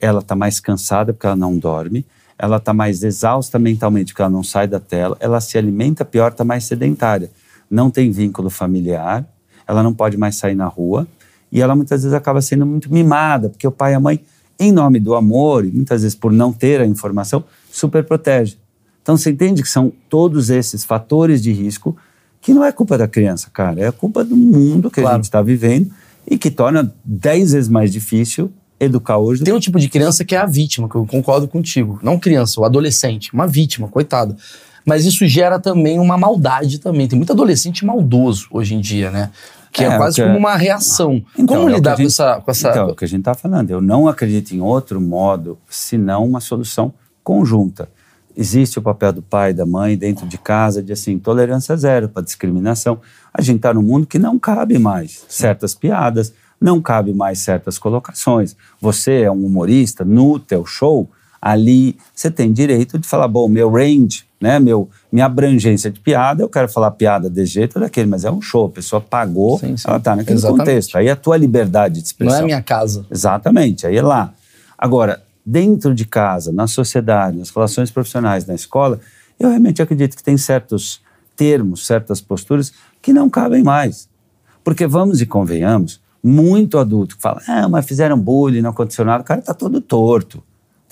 ela está mais cansada porque ela não dorme, ela está mais exausta mentalmente porque ela não sai da tela, ela se alimenta pior, está mais sedentária, não tem vínculo familiar, ela não pode mais sair na rua e ela muitas vezes acaba sendo muito mimada, porque o pai e a mãe, em nome do amor e muitas vezes por não ter a informação, super protege. Então você entende que são todos esses fatores de risco que não é culpa da criança, cara, é culpa do mundo que Claro. a gente está vivendo e que torna dez vezes mais difícil educar hoje. Tem um tipo de criança que é a vítima, que eu concordo contigo. Não criança, o adolescente. Uma vítima, coitado. Mas isso gera também uma maldade também. Tem muito adolescente maldoso hoje em dia, né? Que é, É, quase que é- como uma reação. Então, como é lidar a com gente- essa... Com essa... Então, é o que a gente está falando. Eu não acredito em outro modo senão uma solução conjunta. Existe o papel do pai e da mãe dentro de casa de assim, tolerância zero para discriminação. A gente está num mundo que não cabe mais certas piadas, não cabe mais certas colocações. Você é um humorista no teu show, ali você tem direito de falar, bom, meu range, né, meu, minha abrangência de piada, eu quero falar piada desse jeito ou daquele, mas é um show, a pessoa pagou, Sim, sim. ela está naquele Exatamente. contexto. Aí é a tua liberdade de Não expressão. é a minha casa. Exatamente, aí é lá. Agora, dentro de casa, na sociedade, nas relações profissionais, na escola, eu realmente acredito que tem certos termos, certas posturas que não cabem mais. Porque vamos e convenhamos, muito adulto que fala, ah, mas fizeram bullying, não aconteceu nada, o cara tá todo torto.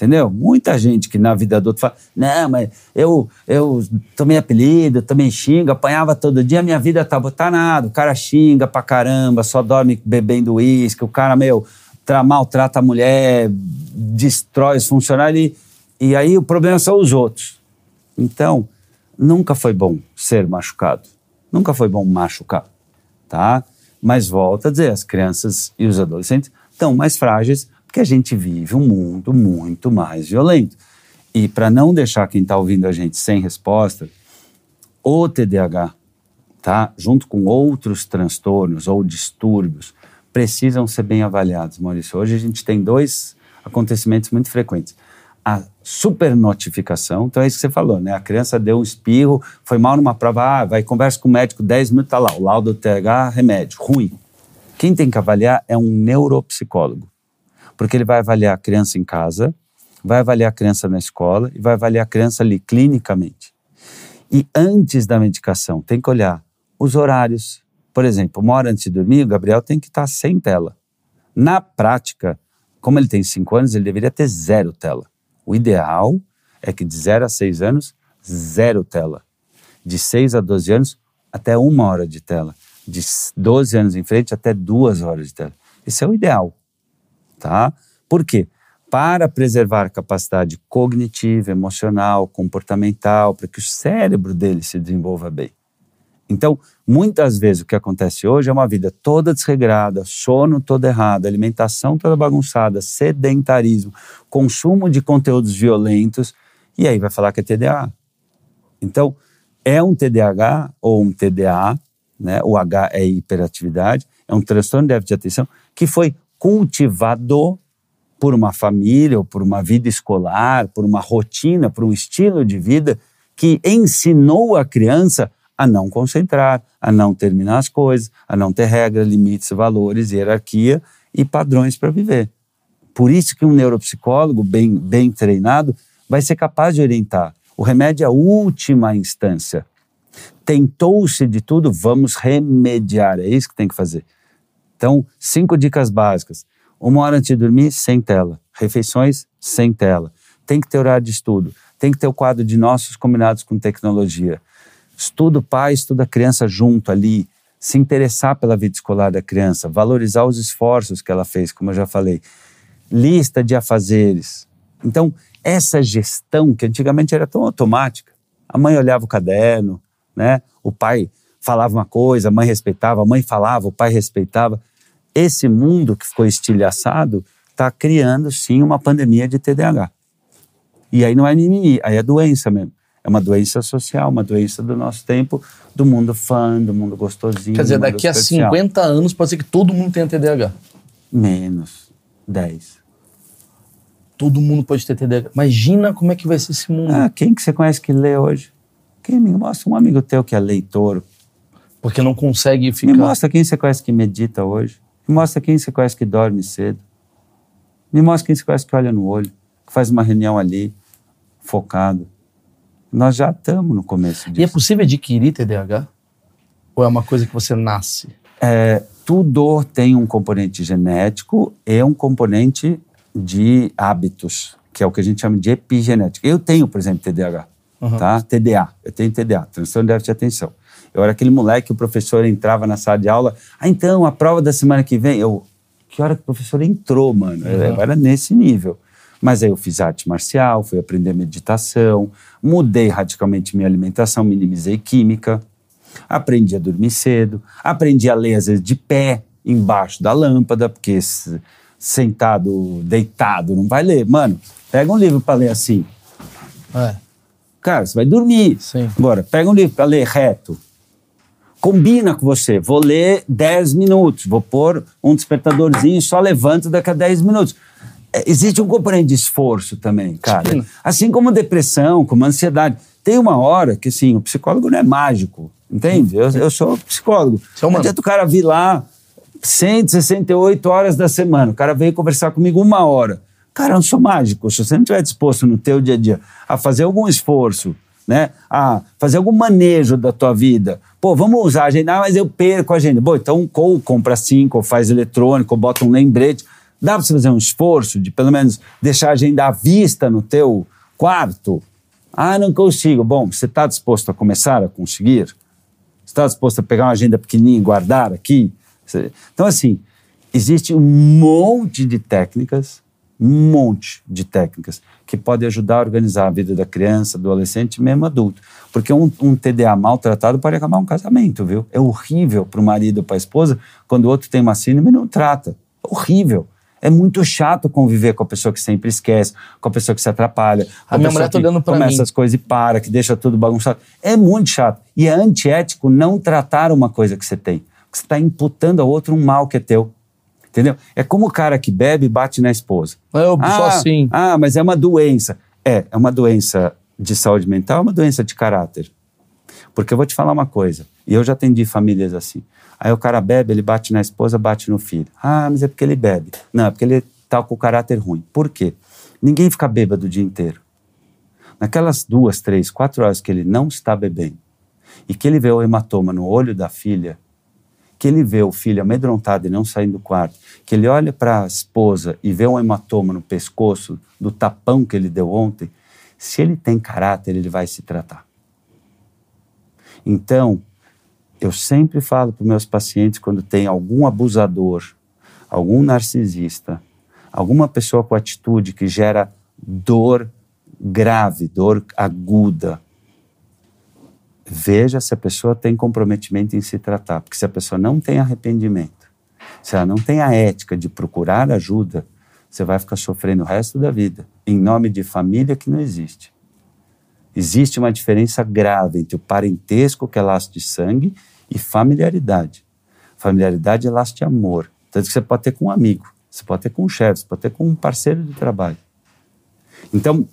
Entendeu? Muita gente que na vida adulta fala, não, mas eu, eu tomei apelido, também xingo, apanhava todo dia, minha vida tá botanada, o cara xinga pra caramba, só dorme bebendo uísque, o cara, meu, tra maltrata a mulher, destrói os funcionários, e, e aí o problema são os outros. Então, nunca foi bom ser machucado, nunca foi bom machucar, tá? Mas volta a dizer, as crianças e os adolescentes estão mais frágeis porque a gente vive um mundo muito mais violento. E para não deixar quem está ouvindo a gente sem resposta, o TDAH, tá, junto com outros transtornos ou distúrbios, precisam ser bem avaliados, Maurício. Hoje a gente tem dois acontecimentos muito frequentes. A supernotificação, então é isso que você falou, né? A criança deu um espirro, foi mal numa prova, ah, vai conversa com o médico 10 minutos, tá lá, o laudo do TH, remédio, ruim. Quem tem que avaliar é um neuropsicólogo, porque ele vai avaliar a criança em casa, vai avaliar a criança na escola e vai avaliar a criança ali clinicamente. E antes da medicação, tem que olhar os horários. Por exemplo, uma hora antes de dormir, o Gabriel tem que estar sem tela. Na prática, como ele tem 5 anos, ele deveria ter zero tela. O ideal é que de 0 a 6 anos, zero tela. De 6 a 12 anos, até uma hora de tela. De 12 anos em frente, até duas horas de tela. Esse é o ideal. Tá? Por quê? Para preservar a capacidade cognitiva, emocional, comportamental, para que o cérebro dele se desenvolva bem. Então, muitas vezes o que acontece hoje é uma vida toda desregrada, sono todo errado, alimentação toda bagunçada, sedentarismo, consumo de conteúdos violentos, e aí vai falar que é TDAH. Então, é um TDAH ou um TDA, né? O H é hiperatividade, é um transtorno de déficit de atenção que foi cultivado por uma família ou por uma vida escolar, por uma rotina, por um estilo de vida que ensinou a criança a não concentrar, a não terminar as coisas, a não ter regras, limites, valores, hierarquia e padrões para viver. Por isso que um neuropsicólogo bem, bem treinado vai ser capaz de orientar. O remédio é a última instância. Tentou-se de tudo, vamos remediar. É isso que tem que fazer. Então, cinco dicas básicas. Uma hora antes de dormir, sem tela. Refeições, sem tela. Tem que ter horário de estudo. Tem que ter o quadro de nossos combinados com tecnologia. Estuda o pai, estuda a criança junto ali. Se interessar pela vida escolar da criança. Valorizar os esforços que ela fez, como eu já falei. Lista de afazeres. Então, essa gestão, que antigamente era tão automática, a mãe olhava o caderno, né? o pai falava uma coisa, a mãe respeitava, a mãe falava, o pai respeitava esse mundo que ficou estilhaçado está criando sim uma pandemia de TDAH. E aí não é mimimi, aí é doença mesmo. É uma doença social, uma doença do nosso tempo, do mundo fã, do mundo gostosinho. Quer dizer, daqui a 50 anos pode ser que todo mundo tenha TDAH. Menos. 10. Todo mundo pode ter TDAH. Imagina como é que vai ser esse mundo. Ah, quem que você conhece que lê hoje? Quem me mostra um amigo teu que é leitor. Porque não consegue ficar. Me mostra quem você conhece que medita hoje. Me mostra quem você conhece que dorme cedo. Me mostra quem você conhece que olha no olho, que faz uma reunião ali, focado. Nós já estamos no começo disso. E é possível adquirir TDAH? Ou é uma coisa que você nasce? É, tudo tem um componente genético e um componente de hábitos, que é o que a gente chama de epigenética. Eu tenho, por exemplo, TDAH, uhum. tá? TDA. Eu tenho TDA, transtorno de déficit de atenção. Eu era aquele moleque, o professor entrava na sala de aula, ah, então, a prova da semana que vem, eu, que hora que o professor entrou, mano? Uhum. Eu era nesse nível. Mas aí eu fiz arte marcial, fui aprender meditação, mudei radicalmente minha alimentação, minimizei química, aprendi a dormir cedo, aprendi a ler às vezes de pé, embaixo da lâmpada, porque sentado, deitado, não vai ler. Mano, pega um livro para ler assim. É. Cara, você vai dormir. Sim. Agora, pega um livro para ler reto combina com você. Vou ler 10 minutos, vou pôr um despertadorzinho, só levanto daqui a 10 minutos. É, existe um componente de esforço também, cara. Sim. Assim como depressão, como ansiedade. Tem uma hora que, assim, o psicólogo não é mágico, entende? Eu, eu sou psicólogo. Seu não adianta o cara vir lá 168 horas da semana. O cara veio conversar comigo uma hora. Cara, eu não sou mágico. Se você não estiver disposto no teu dia a dia a fazer algum esforço, né? A fazer algum manejo da tua vida. Pô, vamos usar a agenda, ah, mas eu perco a agenda. Bom, então ou compra cinco, ou faz eletrônico, ou bota um lembrete. Dá para você fazer um esforço de pelo menos deixar a agenda à vista no teu quarto? Ah, não consigo. Bom, você está disposto a começar a conseguir? Você está disposto a pegar uma agenda pequenininha e guardar aqui? Então, assim, existe um monte de técnicas, um monte de técnicas que pode ajudar a organizar a vida da criança, do adolescente e mesmo adulto. Porque um, um TDA maltratado pode acabar um casamento, viu? É horrível para o marido ou para a esposa quando o outro tem uma síndrome e não trata. É horrível. É muito chato conviver com a pessoa que sempre esquece, com a pessoa que se atrapalha. A, a minha mulher tá olhando para mim. Começa as coisas e para, que deixa tudo bagunçado. É muito chato. E é antiético não tratar uma coisa que você tem. Você está imputando ao outro um mal que é teu. Entendeu? É como o cara que bebe e bate na esposa. Eu ah, sou assim. Ah, mas é uma doença. É, é uma doença de saúde mental, é uma doença de caráter. Porque eu vou te falar uma coisa, e eu já atendi famílias assim. Aí o cara bebe, ele bate na esposa, bate no filho. Ah, mas é porque ele bebe. Não, é porque ele tá com o caráter ruim. Por quê? Ninguém fica bêbado o dia inteiro. Naquelas duas, três, quatro horas que ele não está bebendo e que ele vê o hematoma no olho da filha, que ele vê o filho amedrontado e não saindo do quarto, que ele olha para a esposa e vê um hematoma no pescoço do tapão que ele deu ontem, se ele tem caráter, ele vai se tratar. Então, eu sempre falo para meus pacientes quando tem algum abusador, algum narcisista, alguma pessoa com atitude que gera dor grave, dor aguda, veja se a pessoa tem comprometimento em se tratar. Porque se a pessoa não tem arrependimento, se ela não tem a ética de procurar ajuda, você vai ficar sofrendo o resto da vida, em nome de família que não existe. Existe uma diferença grave entre o parentesco, que é laço de sangue, e familiaridade. Familiaridade é laço de amor. Tanto que você pode ter com um amigo, você pode ter com um chefe, você pode ter com um parceiro de trabalho. Então,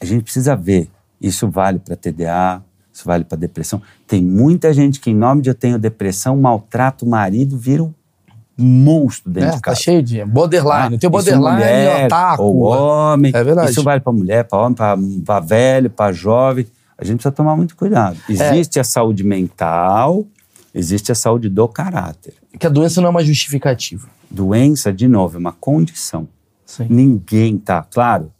a gente precisa ver. Isso vale para TDA, isso vale para depressão. Tem muita gente que, em nome de eu tenho depressão, maltrata o marido, vira um monstro dentro É, de tá casa. cheio de borderline. Ah, Tem o isso borderline, mulher, otaku. ou homem. É verdade. Isso vale para mulher, para homem, para velho, para jovem. A gente precisa tomar muito cuidado. É. Existe a saúde mental, existe a saúde do caráter. Que a doença não é uma justificativa. Doença, de novo, é uma condição. Sim. Ninguém tá. Claro,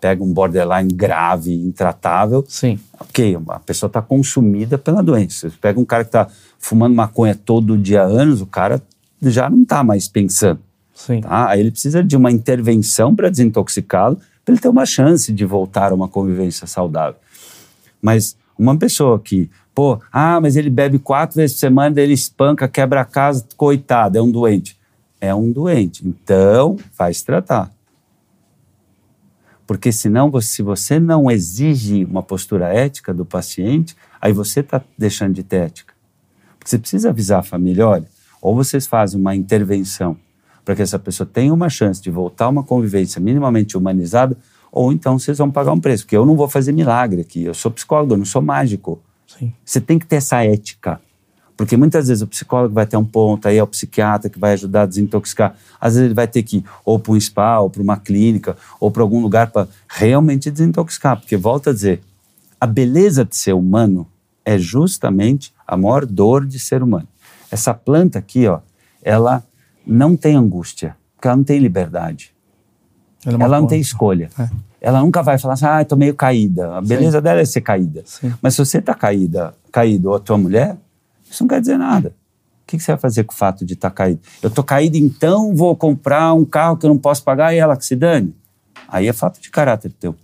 pega um borderline grave, intratável, Sim. ok, a pessoa está consumida pela doença. Você pega um cara que está fumando maconha todo dia há anos, o cara já não está mais pensando. Sim. Tá? Aí ele precisa de uma intervenção para desintoxicá-lo, para ele ter uma chance de voltar a uma convivência saudável. Mas uma pessoa que, pô, ah, mas ele bebe quatro vezes por semana, ele espanca, quebra a casa, coitado, é um doente. É um doente. Então, vai se tratar. Porque senão, você- se você não exige uma postura ética do paciente, aí você está deixando de ter ética. Porque você precisa avisar a família, olha, ou vocês fazem uma intervenção para que essa pessoa tenha uma chance de voltar a uma convivência minimamente humanizada, ou então vocês vão pagar um preço, porque eu não vou fazer milagre aqui, eu sou psicólogo, eu não sou mágico. Sim. Você tem que ter essa ética. Porque muitas vezes o psicólogo vai ter um ponto, aí é o psiquiatra que vai ajudar a desintoxicar. Às vezes ele vai ter que ir ou para um spa, ou para uma clínica, ou para algum lugar para realmente desintoxicar. Porque, volto a dizer, a beleza de ser humano é justamente a maior dor de ser humano. Essa planta aqui, ó, ela não tem angústia, porque ela não tem liberdade. Ela, é Ela não tem escolha. É. Ela nunca vai falar assim, ah, tô meio caída. A beleza dela é ser caída. Sim. Mas se você tá caída, caído ou a tua mulher, isso não quer dizer nada. O que, você vai fazer com o fato de estar caído? Eu tô caído, então vou comprar um carro que eu não posso pagar e ela que se dane? Aí é fato de caráter teu.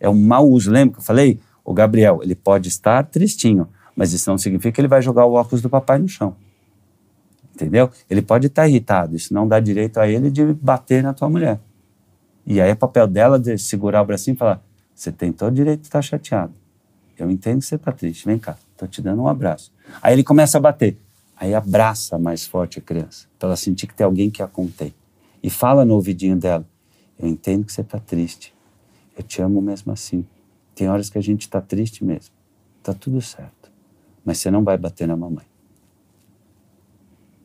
É um mau uso. Lembra que eu falei? O Gabriel, ele pode estar tristinho, mas isso não significa que ele vai jogar o óculos do papai no chão. Entendeu? Ele pode estar irritado, isso não dá direito a ele de bater na tua mulher. E aí é papel dela de segurar o bracinho e falar: você tem todo o direito de estar chateado. Eu entendo que você está triste, vem cá, tô te dando um abraço. Aí ele começa a bater. Aí abraça mais forte a criança, para ela sentir que tem alguém que a contém. E fala no ouvidinho dela: eu entendo que você está triste. Eu te amo mesmo assim. Tem horas que a gente está triste mesmo. Tá tudo certo. Mas você não vai bater na mamãe.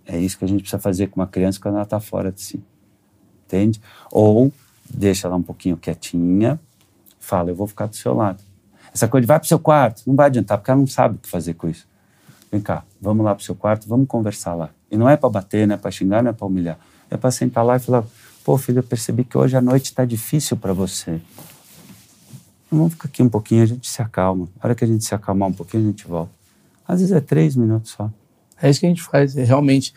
É isso que a gente precisa fazer com uma criança quando ela está fora de si. Entende? Ou deixa ela um pouquinho quietinha, fala, eu vou ficar do seu lado. Essa coisa de vai pro seu quarto, não vai adiantar, porque ela não sabe o que fazer com isso. Vem cá, vamos lá pro seu quarto, vamos conversar lá. E não é para bater, não é para xingar, não é para humilhar. É para sentar lá e falar, pô, filho, eu percebi que hoje a noite está difícil para você. Vamos ficar aqui um pouquinho, a gente se acalma. A hora que a gente se acalmar um pouquinho, a gente volta. Às vezes é três minutos só. É isso que a gente faz, é realmente.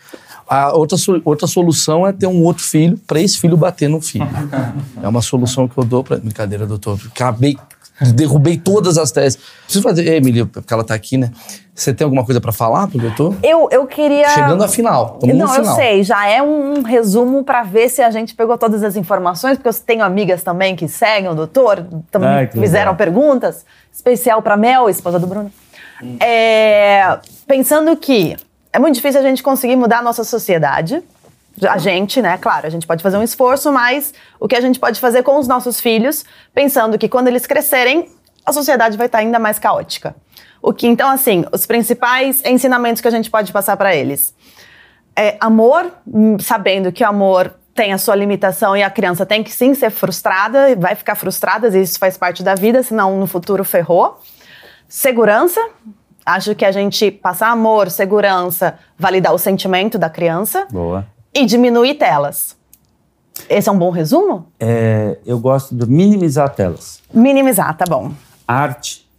A outra, outra solução é ter um outro filho para esse filho bater no filho. é uma solução que eu dou para. Brincadeira, doutor. Acabei, derrubei todas as teses. Preciso fazer. Ei, Emília, porque ela tá aqui, né? Você tem alguma coisa para falar pro doutor? Eu, eu queria. Chegando à final. Estamos Não, no eu final. sei, já é um, um resumo pra ver se a gente pegou todas as informações, porque eu tenho amigas também que seguem o doutor, também Ai, fizeram legal. perguntas, especial pra Mel, esposa do Bruno. É, pensando que é muito difícil a gente conseguir mudar a nossa sociedade. A gente, né? Claro, a gente pode fazer um esforço, mas o que a gente pode fazer com os nossos filhos, pensando que quando eles crescerem, a sociedade vai estar ainda mais caótica. O que, então, assim, os principais ensinamentos que a gente pode passar para eles é, amor, sabendo que o amor tem a sua limitação e a criança tem que sim ser frustrada, vai ficar frustrada, isso faz parte da vida, senão no futuro ferrou. Segurança, acho que a gente passar amor, segurança, validar o sentimento da criança Boa. E diminuir telas. Esse é um bom resumo? É, eu gosto de minimizar telas. Minimizar, tá bom. arte,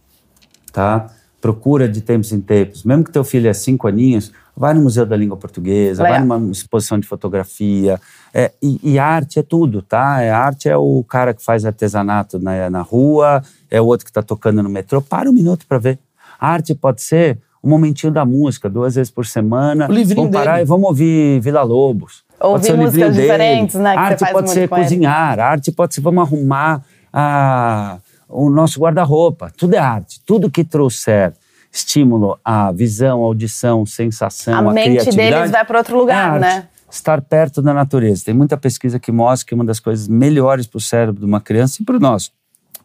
tá? Procura de tempos em tempos. Mesmo que teu filho é cinco aninhos, vai no Museu da Língua Portuguesa, vai Legal. numa exposição de fotografia. É, e, e arte é tudo, tá? É, arte é o cara que faz artesanato na, na rua, é o outro que está tocando no metrô. Para um minuto para ver. A arte pode ser um momentinho da música, duas vezes por semana. O livrinho vamos parar dele. e vamos ouvir Vila Lobos. Pode Ouvir livrinho músicas dele. diferentes, né, arte pode ser cozinhar, arte pode ser vamos arrumar a, o nosso guarda-roupa. Tudo é arte. Tudo que trouxer estímulo à visão, audição, sensação, a à mente deles vai para outro lugar, é né? Estar perto da natureza. Tem muita pesquisa que mostra que uma das coisas melhores para o cérebro de uma criança e para o nosso,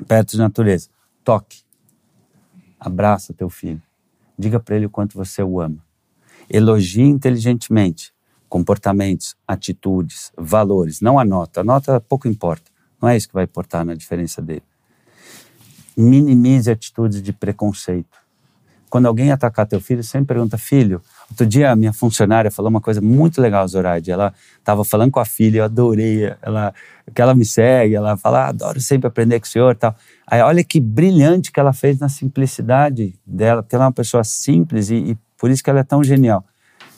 perto da natureza, toque. Abraça teu filho. Diga para ele o quanto você o ama. Elogie inteligentemente comportamentos, atitudes, valores. Não a nota. A nota pouco importa. Não é isso que vai importar na diferença dele. Minimize atitudes de preconceito. Quando alguém atacar teu filho, sempre pergunta, filho. Outro dia a minha funcionária falou uma coisa muito legal, Zoraide. Ela estava falando com a filha, eu adorei. Ela, que ela me segue, ela fala, ah, adoro sempre aprender com o senhor tal. Aí olha que brilhante que ela fez na simplicidade dela, porque ela é uma pessoa simples e, e por isso que ela é tão genial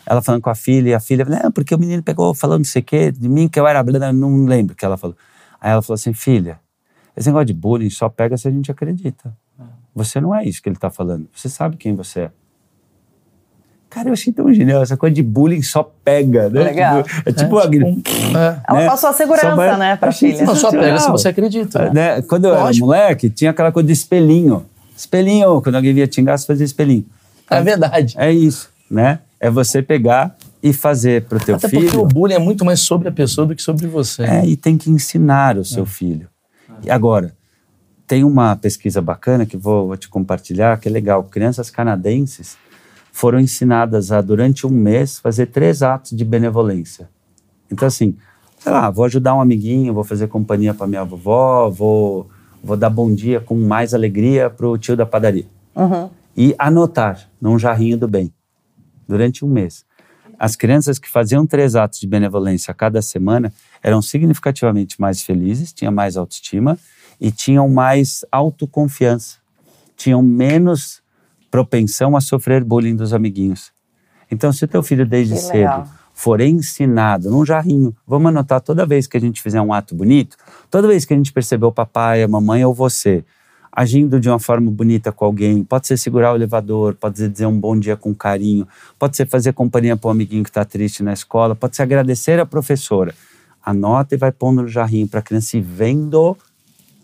ela falando com a filha, e a filha, não, porque o menino pegou falando não sei o quê, de mim que eu era blanda, não lembro o que ela falou. Aí ela falou assim, filha, esse negócio de bullying só pega se a gente acredita. Você não é isso que ele está falando, você sabe quem você é. Cara, eu achei tão genial, essa coisa de bullying só pega, né? Legal. Tipo, é tipo, é, tipo é. Ela né? passou a segurança, vai, né, pra filha. Não, só pega se você acredita. Né? né? Quando eu era moleque, tinha aquela coisa de espelhinho. Espelhinho, quando alguém via xingar, você fazia espelhinho. É verdade. É isso, né? é você pegar e fazer para o teu Até filho. Porque o bullying é muito mais sobre a pessoa do que sobre você. É, e tem que ensinar o seu é. filho. E agora, tem uma pesquisa bacana que vou, vou te compartilhar, que é legal. Crianças canadenses foram ensinadas a, durante um mês, fazer três atos de benevolência. Então, assim, sei lá, vou ajudar um amiguinho, vou fazer companhia para minha vovó, vou, vou dar bom dia com mais alegria para o tio da padaria. Uhum. E anotar num jarrinho do bem durante um mês. As crianças que faziam três atos de benevolência a cada semana eram significativamente mais felizes, tinham mais autoestima e tinham mais autoconfiança, tinham menos propensão a sofrer bullying dos amiguinhos. Então, se o teu filho desde que cedo legal. for ensinado num jarrinho, vamos anotar toda vez que a gente fizer um ato bonito, toda vez que a gente perceber o papai, a mamãe ou você agindo de uma forma bonita com alguém, pode ser segurar o elevador, pode ser dizer um bom dia com carinho, pode ser fazer companhia para um amiguinho que está triste na escola, pode ser agradecer a professora. Anota e vai pondo no jarrinho para a criança ir vendo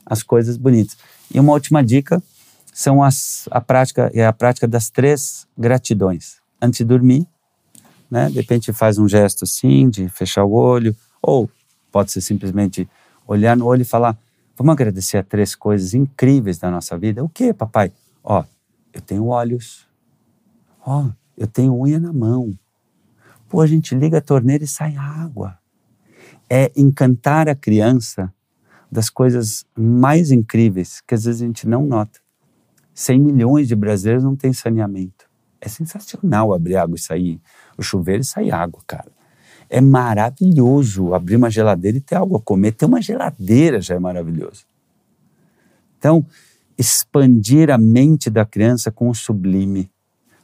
as coisas bonitas. E uma última dica são as, a prática é a prática das três gratidões. Antes de dormir, né? De repente faz um gesto assim de fechar o olho, ou pode ser simplesmente olhar no olho e falar Vamos agradecer a três coisas incríveis da nossa vida. O que, papai? Ó, eu tenho olhos. Ó, eu tenho unha na mão. Pô, a gente liga a torneira e sai água. É encantar a criança das coisas mais incríveis que às vezes a gente não nota. 100 milhões de brasileiros não têm saneamento. É sensacional abrir água e sair o chuveiro e sair água, cara. É maravilhoso abrir uma geladeira e ter algo a comer. Ter uma geladeira já é maravilhoso. Então, expandir a mente da criança com o sublime,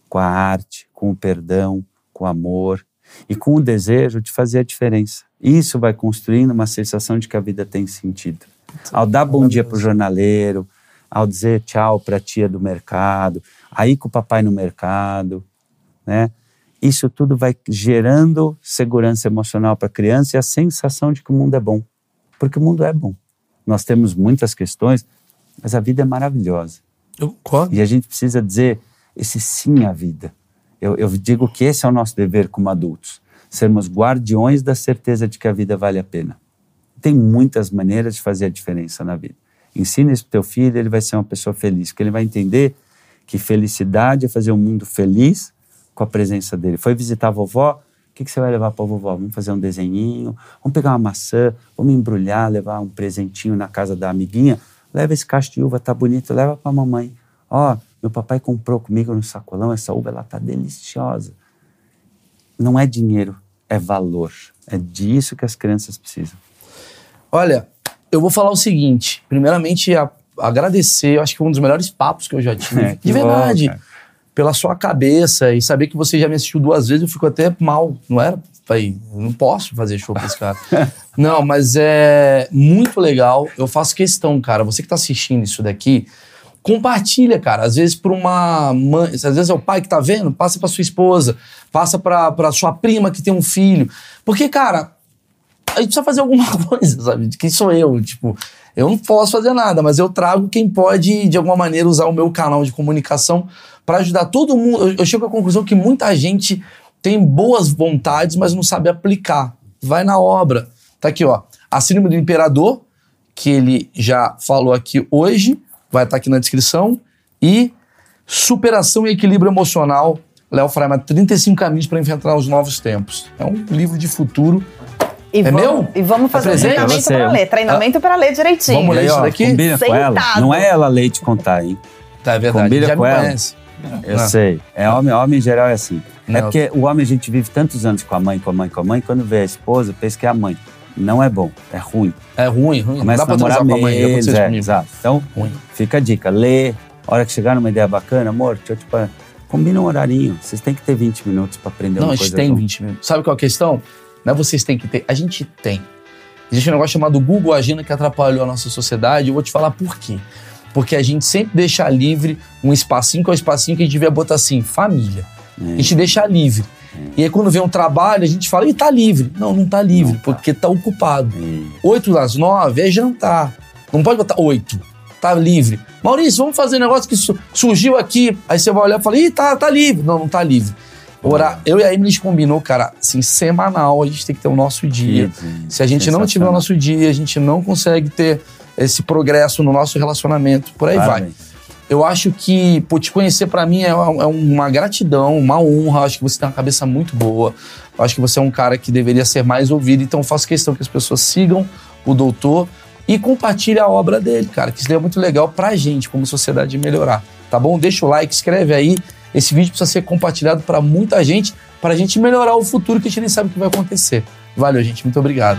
com a arte, com o perdão, com o amor e com o desejo de fazer a diferença. Isso vai construindo uma sensação de que a vida tem sentido. Ao dar bom dia para o jornaleiro, ao dizer tchau para a tia do mercado, aí com o papai no mercado, né? Isso tudo vai gerando segurança emocional para a criança e a sensação de que o mundo é bom. Porque o mundo é bom. Nós temos muitas questões, mas a vida é maravilhosa. Eu concordo. E a gente precisa dizer esse sim à vida. Eu, eu digo que esse é o nosso dever como adultos. Sermos guardiões da certeza de que a vida vale a pena. Tem muitas maneiras de fazer a diferença na vida. Ensina isso para teu filho, ele vai ser uma pessoa feliz, porque ele vai entender que felicidade é fazer um mundo feliz com a presença dele. Foi visitar a vovó, o que, que você vai levar para a vovó? Vamos fazer um desenhinho, vamos pegar uma maçã, vamos embrulhar, levar um presentinho na casa da amiguinha. Leva esse cacho de uva, tá bonito, leva para a mamãe. Ó, meu papai comprou comigo no sacolão, essa uva, ela tá deliciosa. Não é dinheiro, é valor. É disso que as crianças precisam. Olha, eu vou falar o seguinte. Primeiramente, a, agradecer. Eu acho que foi um dos melhores papos que eu já tive. É, de verdade. Bom, pela sua cabeça e saber que você já me assistiu duas vezes, eu fico até mal, não era? Falei, não posso fazer show pra esse cara. não, mas é muito legal. Eu faço questão, cara. Você que tá assistindo isso daqui, compartilha, cara. Às vezes para uma mãe, às vezes é o pai que tá vendo, passa para sua esposa, passa para sua prima que tem um filho. Porque, cara, a gente precisa fazer alguma coisa, sabe? Quem sou eu? Tipo, eu não posso fazer nada, mas eu trago quem pode, de alguma maneira, usar o meu canal de comunicação para ajudar todo mundo. Eu, eu chego à conclusão que muita gente tem boas vontades, mas não sabe aplicar. Vai na obra. Tá aqui, ó. A Síndrome do Imperador, que ele já falou aqui hoje, vai estar tá aqui na descrição. E Superação e Equilíbrio Emocional, Léo Freiman, 35 caminhos para enfrentar os novos tempos. É um livro de futuro e é vamos, meu? E vamos fazer é um treinamento para ler. Treinamento ah. para ler direitinho. Vamos ler isso daqui? Combina com ela. Não é ela ler e te contar, hein? Tá, é verdade. Combina Já com ela. conhece. Eu Ah. sei. É homem, homem em geral é assim. Não. É porque o homem a gente vive tantos anos com a mãe, com a mãe, com a mãe, quando vê a esposa, pensa que é a mãe. Não é bom, é ruim. É ruim, ruim. Começa não dá a pra namorar transar com a mãe. Já meses, aconteceu isso é, exato. Então, Ruim. fica a dica, lê, a hora que chegar numa ideia bacana, amor, deixa eu te parar. Combina um horarinho. Vocês têm que ter 20 minutos para aprender Não, uma a gente coisa. tem junto. 20 minutos. Sabe qual é a questão? Não é vocês têm que ter. A gente tem. Existe um negócio chamado Google Agenda que atrapalhou a nossa sociedade. Eu vou te falar por quê. Porque a gente sempre deixa livre um espacinho que é o espacinho que a gente devia botar assim, família. É. A gente deixa livre. E aí quando vem um trabalho, a gente fala, ih, tá livre. Não, não tá livre, porque tá ocupado. E- Oito das nove é jantar. Não pode botar oito. Tá livre. Maurício, vamos fazer um negócio que su- surgiu aqui. Aí você vai olhar e fala, ih, tá, tá livre. Não, não tá livre. Ora, eu e a Emily combinou, cara, assim, semanal, a gente tem que ter o nosso dia. Se a gente não tiver o nosso dia, a gente não consegue ter esse progresso no nosso relacionamento. Por aí vai. Eu acho que, pô, te conhecer pra mim é uma, é uma gratidão, uma honra. Acho que você tem uma cabeça muito boa. Acho que você é um cara que deveria ser mais ouvido. Então, faço questão que as pessoas sigam o doutor e compartilhem a obra dele, cara. Que isso é muito legal pra gente, como sociedade, melhorar. Tá bom? Deixa o like, escreve aí. Esse vídeo precisa ser compartilhado pra muita gente, pra gente melhorar o futuro que a gente nem sabe o que vai acontecer. Valeu, gente. Muito obrigado.